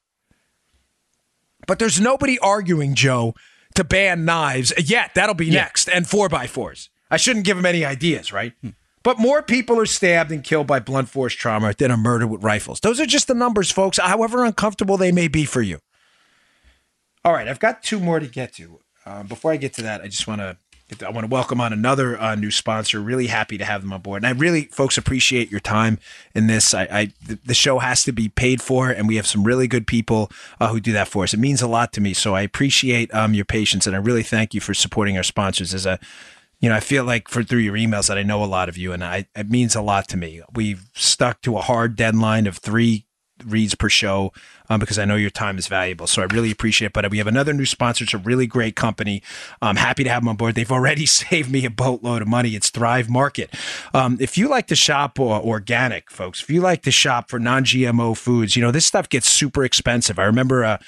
But there's nobody arguing, Joe, to ban knives yet. That'll be yeah. next, and four by fours. I shouldn't give him any ideas, right? Hmm. But more people are stabbed and killed by blunt force trauma than are murdered with rifles. Those are just the numbers, folks, however uncomfortable they may be for you. All right, I've got two more to get to. Uh, before I get to that, I just want to I want to welcome on another uh, new sponsor. Really happy to have them on board, and I really, folks, appreciate your time in this. I, I the show has to be paid for, and we have some really good people uh, who do that for us. It means a lot to me, so I appreciate um, your patience, and I really thank you for supporting our sponsors. As a you know, I feel like for through your emails that I know a lot of you, and I it means a lot to me. We've stuck to a hard deadline of three reads per show um, because I know your time is valuable. So I really appreciate it. But we have another new sponsor. It's a really great company. I'm happy to have them on board. They've already [LAUGHS] saved me a boatload of money. It's Thrive Market. Um, if you like to shop uh, organic, folks, if you like to shop for non GMO foods, you know, this stuff gets super expensive. I remember uh,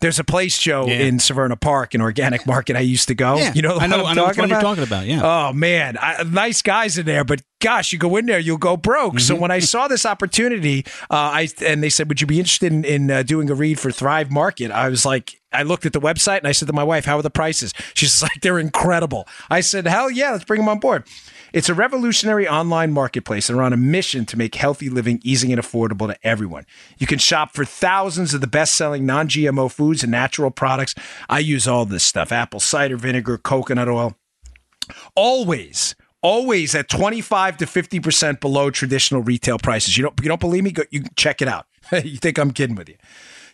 there's a place, Joe, yeah. in Severna Park, an organic market I used to go. Yeah. You know, I know, I know what you're talking about. Yeah. Oh, man. I, nice guys in there, but gosh, you go in there, you'll go broke. Mm-hmm. So when I saw this opportunity, uh, I and they said, "Would you be interested in, in uh, doing a read for Thrive Market?" I was like, I looked at the website and I said to my wife, "How are the prices?" She's [LAUGHS] like, "They're incredible." I said, "Hell yeah, let's bring them on board." It's a revolutionary online marketplace and we're on a mission to make healthy living easy and affordable to everyone. You can shop for thousands of the best selling non GMO foods and natural products. I use all this stuff apple cider vinegar, coconut oil. Always always at 25 to 50% below traditional retail prices. You don't, you don't believe me? Go, you check it out. [LAUGHS] you think I'm kidding with you.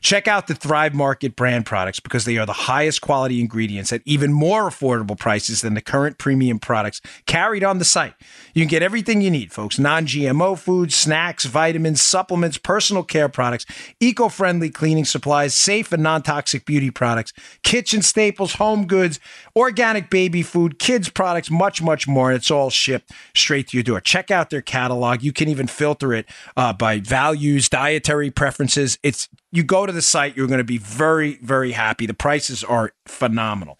Check out the Thrive Market brand products because they are the highest quality ingredients at even more affordable prices than the current premium products carried on the site. You can get everything you need, folks non GMO foods, snacks, vitamins, supplements, personal care products, eco friendly cleaning supplies, safe and non toxic beauty products, kitchen staples, home goods, organic baby food, kids products, much, much more. And it's all shipped straight to your door. Check out their catalog. You can even filter it uh, by values, dietary preferences. It's you go to the site, you're going to be very, very happy. The prices are phenomenal.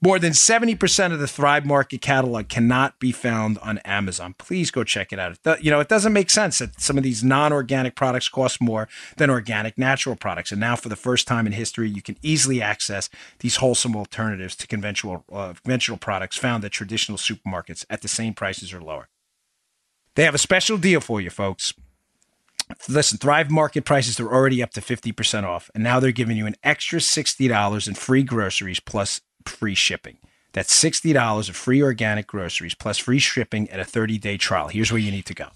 More than 70% of the Thrive Market catalog cannot be found on Amazon. Please go check it out. You know, it doesn't make sense that some of these non organic products cost more than organic natural products. And now, for the first time in history, you can easily access these wholesome alternatives to conventional, uh, conventional products found at traditional supermarkets at the same prices or lower. They have a special deal for you, folks. Listen, Thrive Market prices, they're already up to 50% off, and now they're giving you an extra $60 in free groceries plus free shipping. That's $60 of free organic groceries plus free shipping at a 30-day trial. Here's where you need to go.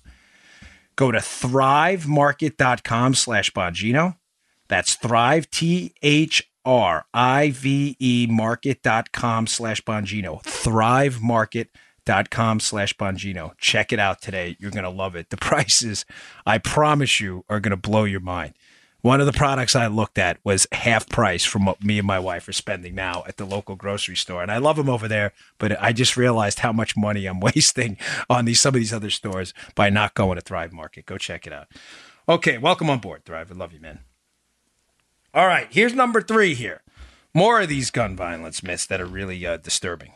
Go to thrivemarket.com slash Bongino. That's Thrive, T-H-R-I-V-E market.com slash Bongino. Thrive Market dot com slash Bongino. Check it out today. You're going to love it. The [LAUGHS] prices, I promise you, are going to blow your mind. One of the products I looked at was half price from what me and my wife are spending now at the local grocery store. And I love them over there, but I just realized how much money I'm [LAUGHS] wasting on these some of these other stores by not going to Thrive Market. Go check it out. Okay, welcome on board, Thrive. I love you, man. All right, here's number three here. More of these gun violence myths that are really uh, disturbing.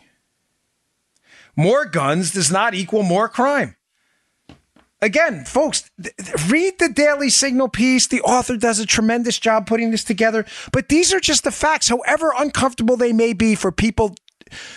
More guns does not equal more crime. Again, folks, th- read the Daily Signal piece. The author does a tremendous job putting this together, but these are just the facts, however uncomfortable they may be for people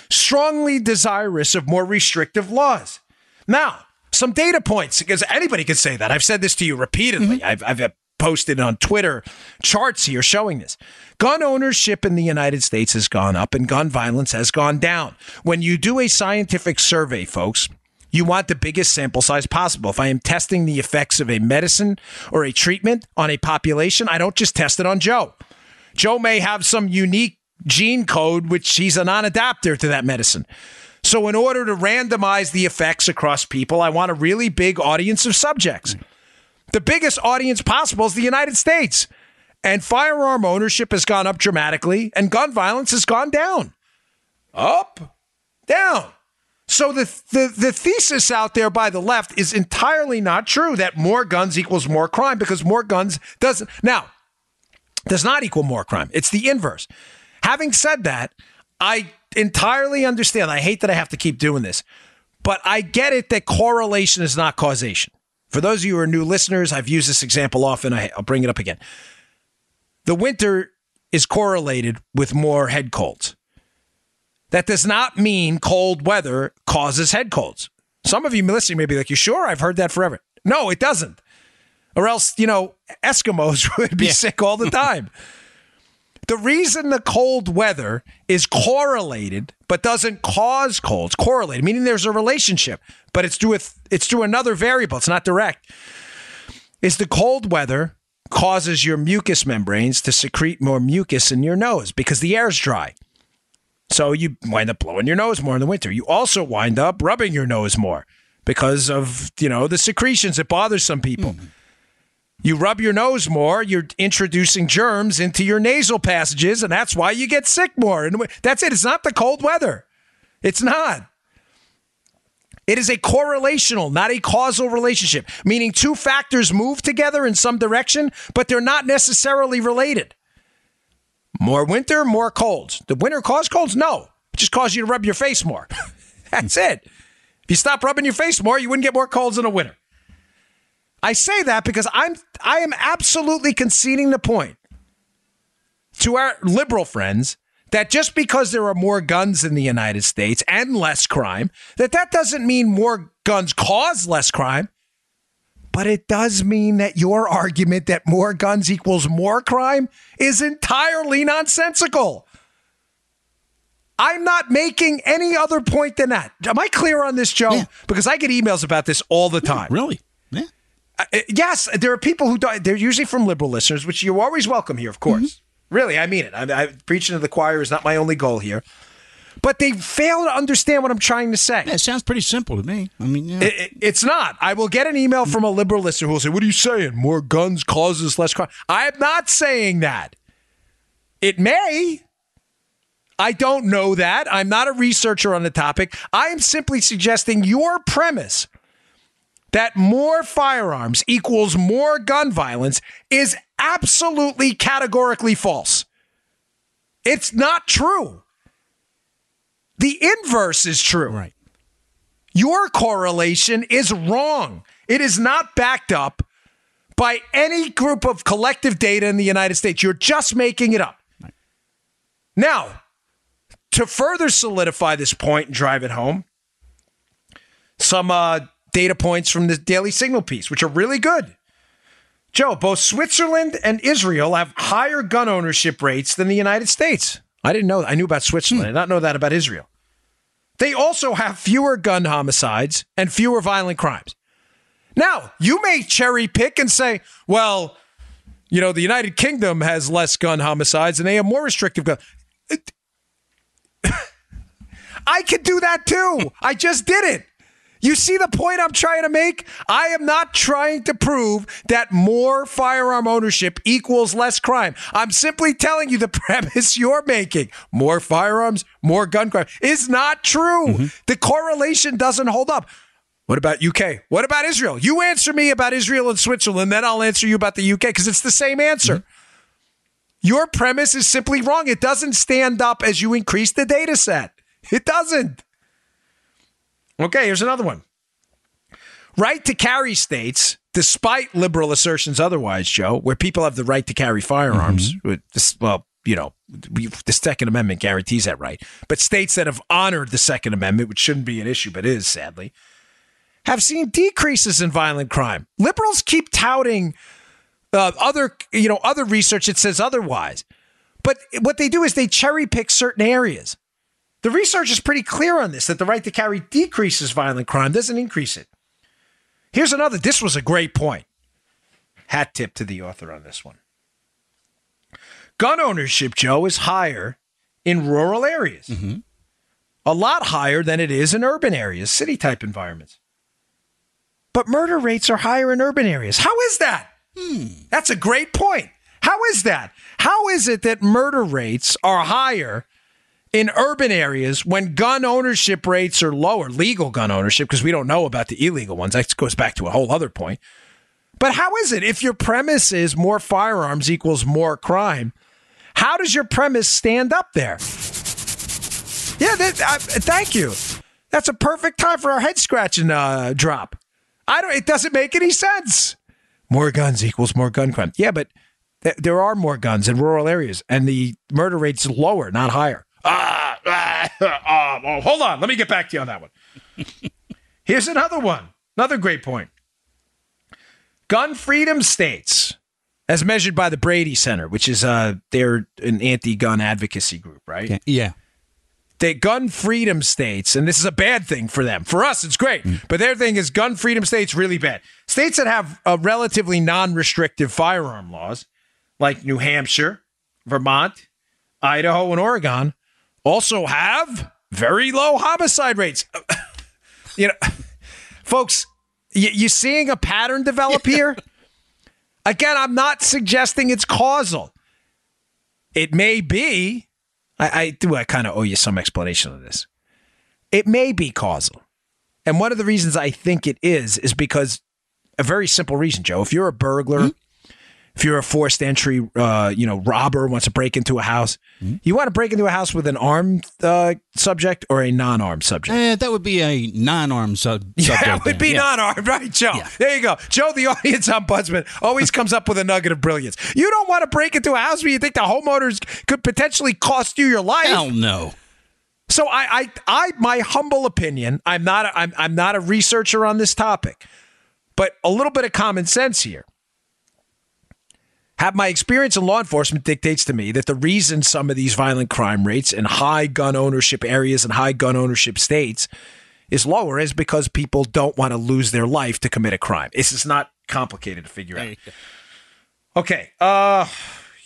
strongly desirous of more restrictive laws. Now, some data points, because anybody could say that. I've said this to you repeatedly. Mm-hmm. I've, I've posted on Twitter charts here showing this. Gun ownership in the United States has gone up and gun violence has gone down. When you do a scientific survey, folks, you want the biggest sample size possible. If I am testing the effects of a medicine or a treatment on a population, I don't just test it on Joe. Joe may have some unique gene code, which he's a non adapter to that medicine. So, in order to randomize the effects across people, I want a really big audience of subjects. The biggest audience possible is the United States. And firearm ownership has gone up dramatically, and gun violence has gone down. Up, down. So the, the the thesis out there by the left is entirely not true that more guns equals more crime because more guns doesn't now does not equal more crime. It's the inverse. Having said that, I entirely understand. I hate that I have to keep doing this, but I get it that correlation is not causation. For those of you who are new listeners, I've used this example often. I'll bring it up again. The winter is correlated with more head colds. That does not mean cold weather causes head colds. Some of you listening may be like, You sure? I've heard that forever. No, it doesn't. Or else, you know, Eskimos [LAUGHS] would be yeah. sick all the time. [LAUGHS] the reason the cold weather is correlated but doesn't cause colds, correlated, meaning there's a relationship, but it's through, a, it's through another variable, it's not direct, is the cold weather causes your mucous membranes to secrete more mucus in your nose because the air is dry. So you wind up blowing your nose more in the winter. You also wind up rubbing your nose more because of, you know, the secretions. It bothers some people. Mm. You rub your nose more, you're introducing germs into your nasal passages, and that's why you get sick more. And that's it. It's not the cold weather. It's not. It is a correlational, not a causal relationship, meaning two factors move together in some direction, but they're not necessarily related. More winter, more colds. The winter cause colds? No. It just cause you to rub your face more. [LAUGHS] That's it. If you stop rubbing your face more, you wouldn't get more colds in the winter. I say that because I'm I am absolutely conceding the point to our liberal friends that just because there are more guns in the United States and less crime, that that doesn't mean more guns cause less crime. But it does mean that your argument that more guns equals more crime is entirely nonsensical. I'm not making any other point than that. Am I clear on this, Joe? Yeah. Because I get emails about this all the time. Really? Yeah. Uh, yes, there are people who don't. They're usually from liberal listeners, which you're always welcome here, of course. Mm-hmm. Really, I mean it. I, I, preaching to the choir is not my only goal here. But they fail to understand what I'm trying to say. Yeah, it sounds pretty simple to me. I mean, yeah. it, it, it's not. I will get an email from a liberal listener who will say, "What are you saying? More guns causes less crime." I am not saying that. It may. I don't know that. I'm not a researcher on the topic. I am simply suggesting your premise that more firearms equals more gun violence is absolutely categorically false. It's not true. The inverse is true. Right. Your correlation is wrong. It is not backed up by any group of collective data in the United States. You're just making it up. Right. Now, to further solidify this point and drive it home, some uh, data points from the Daily Signal piece, which are really good. Joe, both Switzerland and Israel have higher gun ownership rates than the United States. I didn't know. I knew about Switzerland. Hmm. I did not know that about Israel. They also have fewer gun homicides and fewer violent crimes. Now, you may cherry pick and say, well, you know, the United Kingdom has less gun homicides and they have more restrictive guns. [LAUGHS] I could do that too. I just did it. You see the point I'm trying to make? I am not trying to prove that more firearm ownership equals less crime. I'm simply telling you the [LAUGHS] premise you're making. More firearms, more gun crime is not true. Mm-hmm. The correlation doesn't hold up. What about UK? What about Israel? You answer me about Israel and Switzerland, then I'll answer you about the UK because it's the same answer. Mm-hmm. Your premise is simply wrong. It doesn't stand up as you increase the data set. It doesn't. Okay, here's another one. Right to carry states, despite liberal assertions otherwise, Joe, where people have the right to carry firearms, mm-hmm. well, you know, the Second Amendment guarantees that right. But states that have honored the Second Amendment, which shouldn't be an issue, but is sadly, have seen decreases in violent crime. Liberals keep touting uh, other, you know, other research that says otherwise. But what they do is they cherry pick certain areas. The research is pretty clear on this that the right to carry decreases violent crime, doesn't increase it. Here's another. This was a great point. Hat tip to the author on this one. Gun ownership, Joe, is higher in rural areas, mm-hmm. a lot higher than it is in urban areas, city type environments. But murder rates are higher in urban areas. How is that? Hmm. That's a great point. How is that? How is it that murder rates are higher in urban areas when gun ownership rates are lower, legal gun ownership, because we don't know about the illegal ones. That goes back to a whole other point. But how is it if your premise is more firearms equals more crime? How does your premise stand up there? Yeah, that, thank you. That's a perfect time for our head scratching uh, drop. I don't. It doesn't make any sense. More guns equals more gun crime. Yeah, but th- there are more guns in rural areas, and the murder rate's lower, not higher. Ah, ah, ah, oh, hold on. Let me get back to you on that one. [LAUGHS] Here's another one. Another great point. Gun freedom states, as measured by the Brady Center, which is uh, they're an anti-gun advocacy group, right? Yeah. They gun freedom states, and this is a bad thing for them. For us, it's great, mm. but their thing is gun freedom states really bad. States that have a relatively non-restrictive firearm laws, like New Hampshire, Vermont, Idaho, and Oregon, also have very low homicide rates. [LAUGHS] you know, folks, you, you seeing a pattern develop here? Again, I'm not suggesting it's causal. It may be. I, I do. I kind of owe you some explanation of this. It may be causal. And one of the reasons I think it is is because a very simple reason, Joe. If you're a burglar, mm-hmm if you're a forced entry, uh, you know, robber wants to break into a house, mm-hmm. you want to break into a house with an armed uh, subject or a non-armed subject? Eh, that would be a non-armed sub- [LAUGHS] subject. Yeah, it would be yeah. non-armed, right, Joe? Yeah. There you go. Joe, the [LAUGHS] audience ombudsman, always comes up with a nugget of brilliance. You don't want to break into a house where you think the homeowners could potentially cost you your life. Hell no. So I, I, I, my humble opinion, I'm not, a, I'm, I'm not a researcher on this topic, but a little bit of common sense here have my experience in law enforcement dictates to me that the reason some of these violent crime rates in high gun ownership areas and high gun ownership states is lower is because people don't want to lose their life to commit a crime. This is not complicated to figure out. Okay. Uh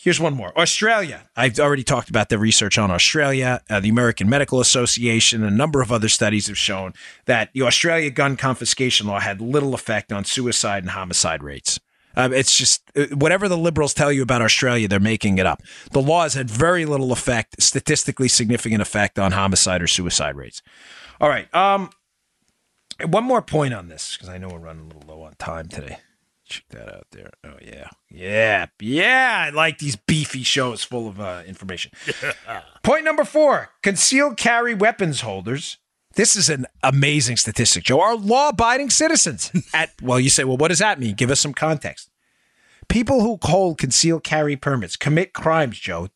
here's one more. Australia. I've already talked about the research on Australia. Uh, the American Medical Association and a number of other studies have shown that the Australia gun confiscation law had little effect on suicide and homicide rates. Uh, it's just uh, whatever the liberals tell you about Australia, they're making it up. The laws had very little effect, statistically significant effect on homicide or suicide rates. All right. Um, one more point on this because I know we're running a little low on time today. Check that out there. Oh yeah, yeah, yeah. I like these beefy shows full of uh, information. [LAUGHS] Point number four: concealed carry weapons holders. This is an amazing statistic, Joe. Are law-abiding citizens. [LAUGHS] At well, you say, well, what does that mean? Give us some context. People who hold concealed carry permits commit crimes, Joe,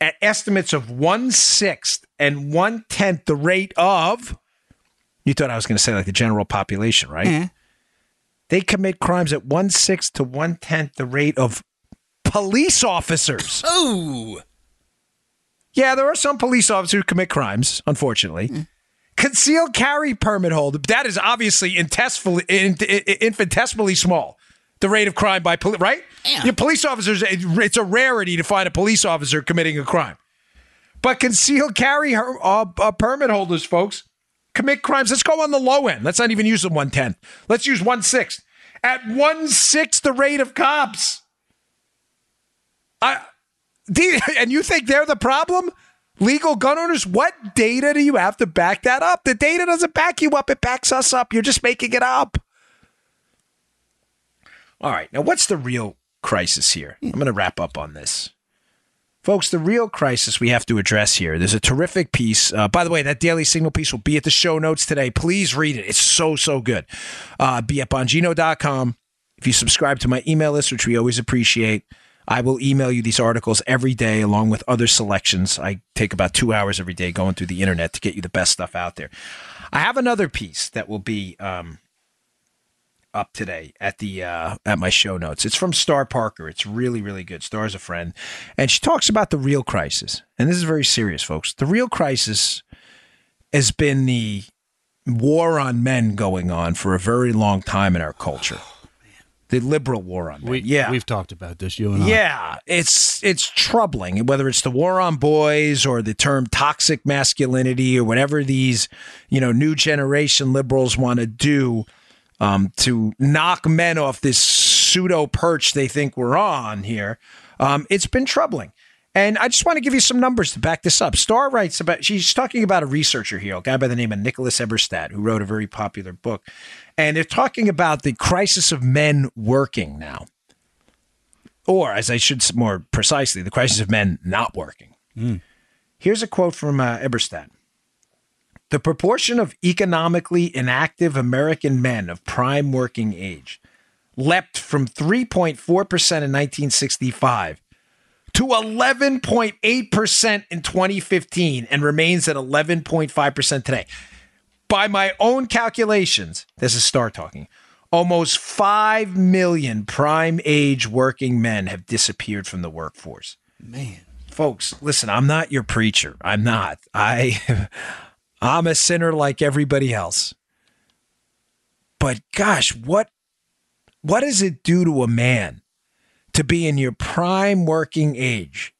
at estimates of one sixth and one tenth the rate of. You thought I was going to say like the general population, right? Yeah. They commit crimes at one sixth to one tenth the rate of police officers. Oh, yeah, there are some police officers who commit crimes, unfortunately. Mm. Concealed carry permit holder, that is obviously infinitesimally, infinitesimally small. The rate of crime by police, right? Yeah. Your police officers, it's a rarity to find a police officer committing a crime. But concealed carry uh, uh, permit holders, folks, commit crimes. Let's go on the low end. Let's not even use the 110. Let's use one sixth. At one sixth the rate of cops. I, you- [LAUGHS] and you think they're the problem? Legal gun owners? What data do you have to back that up? The data doesn't back you up. It backs us up. You're just making it up. All right. Now, what's the real crisis here? I'm going to wrap up on this. Folks, the real crisis we have to address here. There's a terrific piece. Uh, by the way, that Daily Signal piece will be at the show notes today. Please read it. It's so, so good. Uh, be at bongino.com. If you subscribe to my email list, which we always appreciate, I will email you these articles every day along with other selections. I take about two hours every day going through the internet to get you the best stuff out there. I have another piece that will be um, up today at the uh, at my show notes. It's from Star Parker. It's really really good. Star's a friend, and she talks about the real crisis. And this is very serious, folks. The real crisis has been the war on men going on for a very long time in our culture. The liberal war on men. we, yeah, we've talked about this, you and I. yeah, it's it's troubling. Whether it's the war on boys or the term toxic masculinity or whatever these you know new generation liberals want to do um, to knock men off this pseudo perch they think we're on here, um, it's been troubling. And I just want to give you some numbers to back this up. Star writes about, she's talking about a researcher here, a guy by the name of Nicholas Eberstadt, who wrote a very popular book. And they're talking about the crisis of men working now. Or, as I should more precisely, the crisis of men not working. Here's a quote from uh, Eberstadt. The proportion of economically inactive American men of prime working age leapt from 3.4% in 1965 to 11.8% in 2015 and remains at 11.5% today. By my own calculations, this is Star talking, almost 5 million prime age working men have disappeared from the workforce. Man. folks listen i'm not your preacher. I'm not. I [LAUGHS] i'm a sinner like everybody else. But gosh what what does it do to a man to be in your prime working age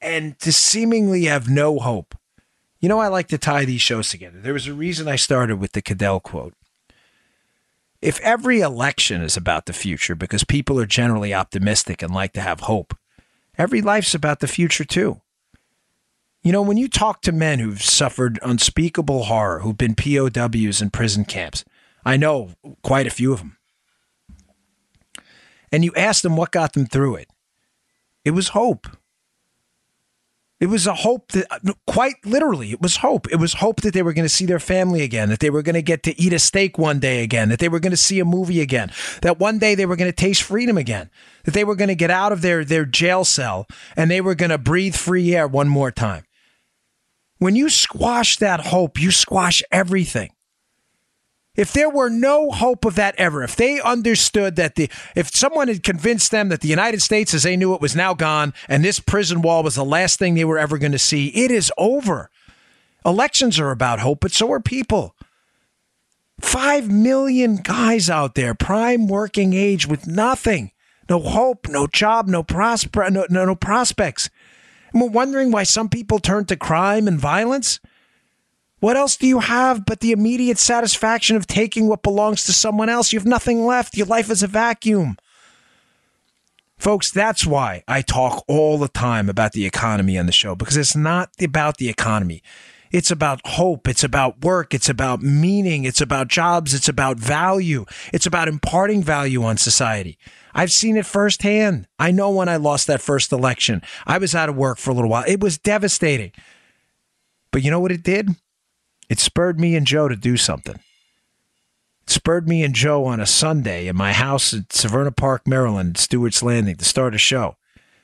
and to seemingly have no hope. You know i like to tie these shows together. There was a reason i started with the Caddell quote. If every election is about the future because people are generally optimistic and like to have hope Every life's about the future, too. You know, when you talk to men who've suffered unspeakable horror, who've been POWs in prison camps, I know quite a few of them, and you ask them what got them through it, it was hope. It was a hope that, uh, quite literally, it was hope. It was hope that they were going to see their family again, that they were going to get to eat a steak one day again, that they were going to see a movie again, that one day they were going to taste freedom again, that they were going to get out of their, their jail cell and they were going to breathe free air one more time. When you squash that hope, you squash everything. If there were no hope of that ever, if they understood that the if someone had convinced them that the United States as they knew it was now gone and this prison wall was the last thing they were ever going to see, it is over. Elections are about hope, but so are people. Five million guys out there, prime working age with nothing, no hope, no job, no, prosper, no, no, no prospects. And we're wondering why some people turn to crime and violence. What else do you have but the immediate satisfaction of taking what belongs to someone else? You have nothing left. Your life is a vacuum. Folks, that's why I talk all the time about the economy on the show because it's not about the economy. It's about hope. It's about work. It's about meaning. It's about jobs. It's about value. It's about imparting value on society. I've seen it firsthand. I know when I lost that first election, I was out of work for a little while. It was devastating. But you know what it did? It spurred me and Joe to do something. It spurred me and Joe on a Sunday in my house at Severna Park, Maryland, Stewart's Landing, to start a show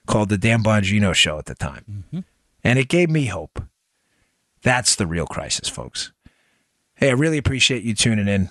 called The Dan Bongino Show at the time. Mm-hmm. And it gave me hope. That's the real crisis, folks. Hey, I really appreciate you tuning in.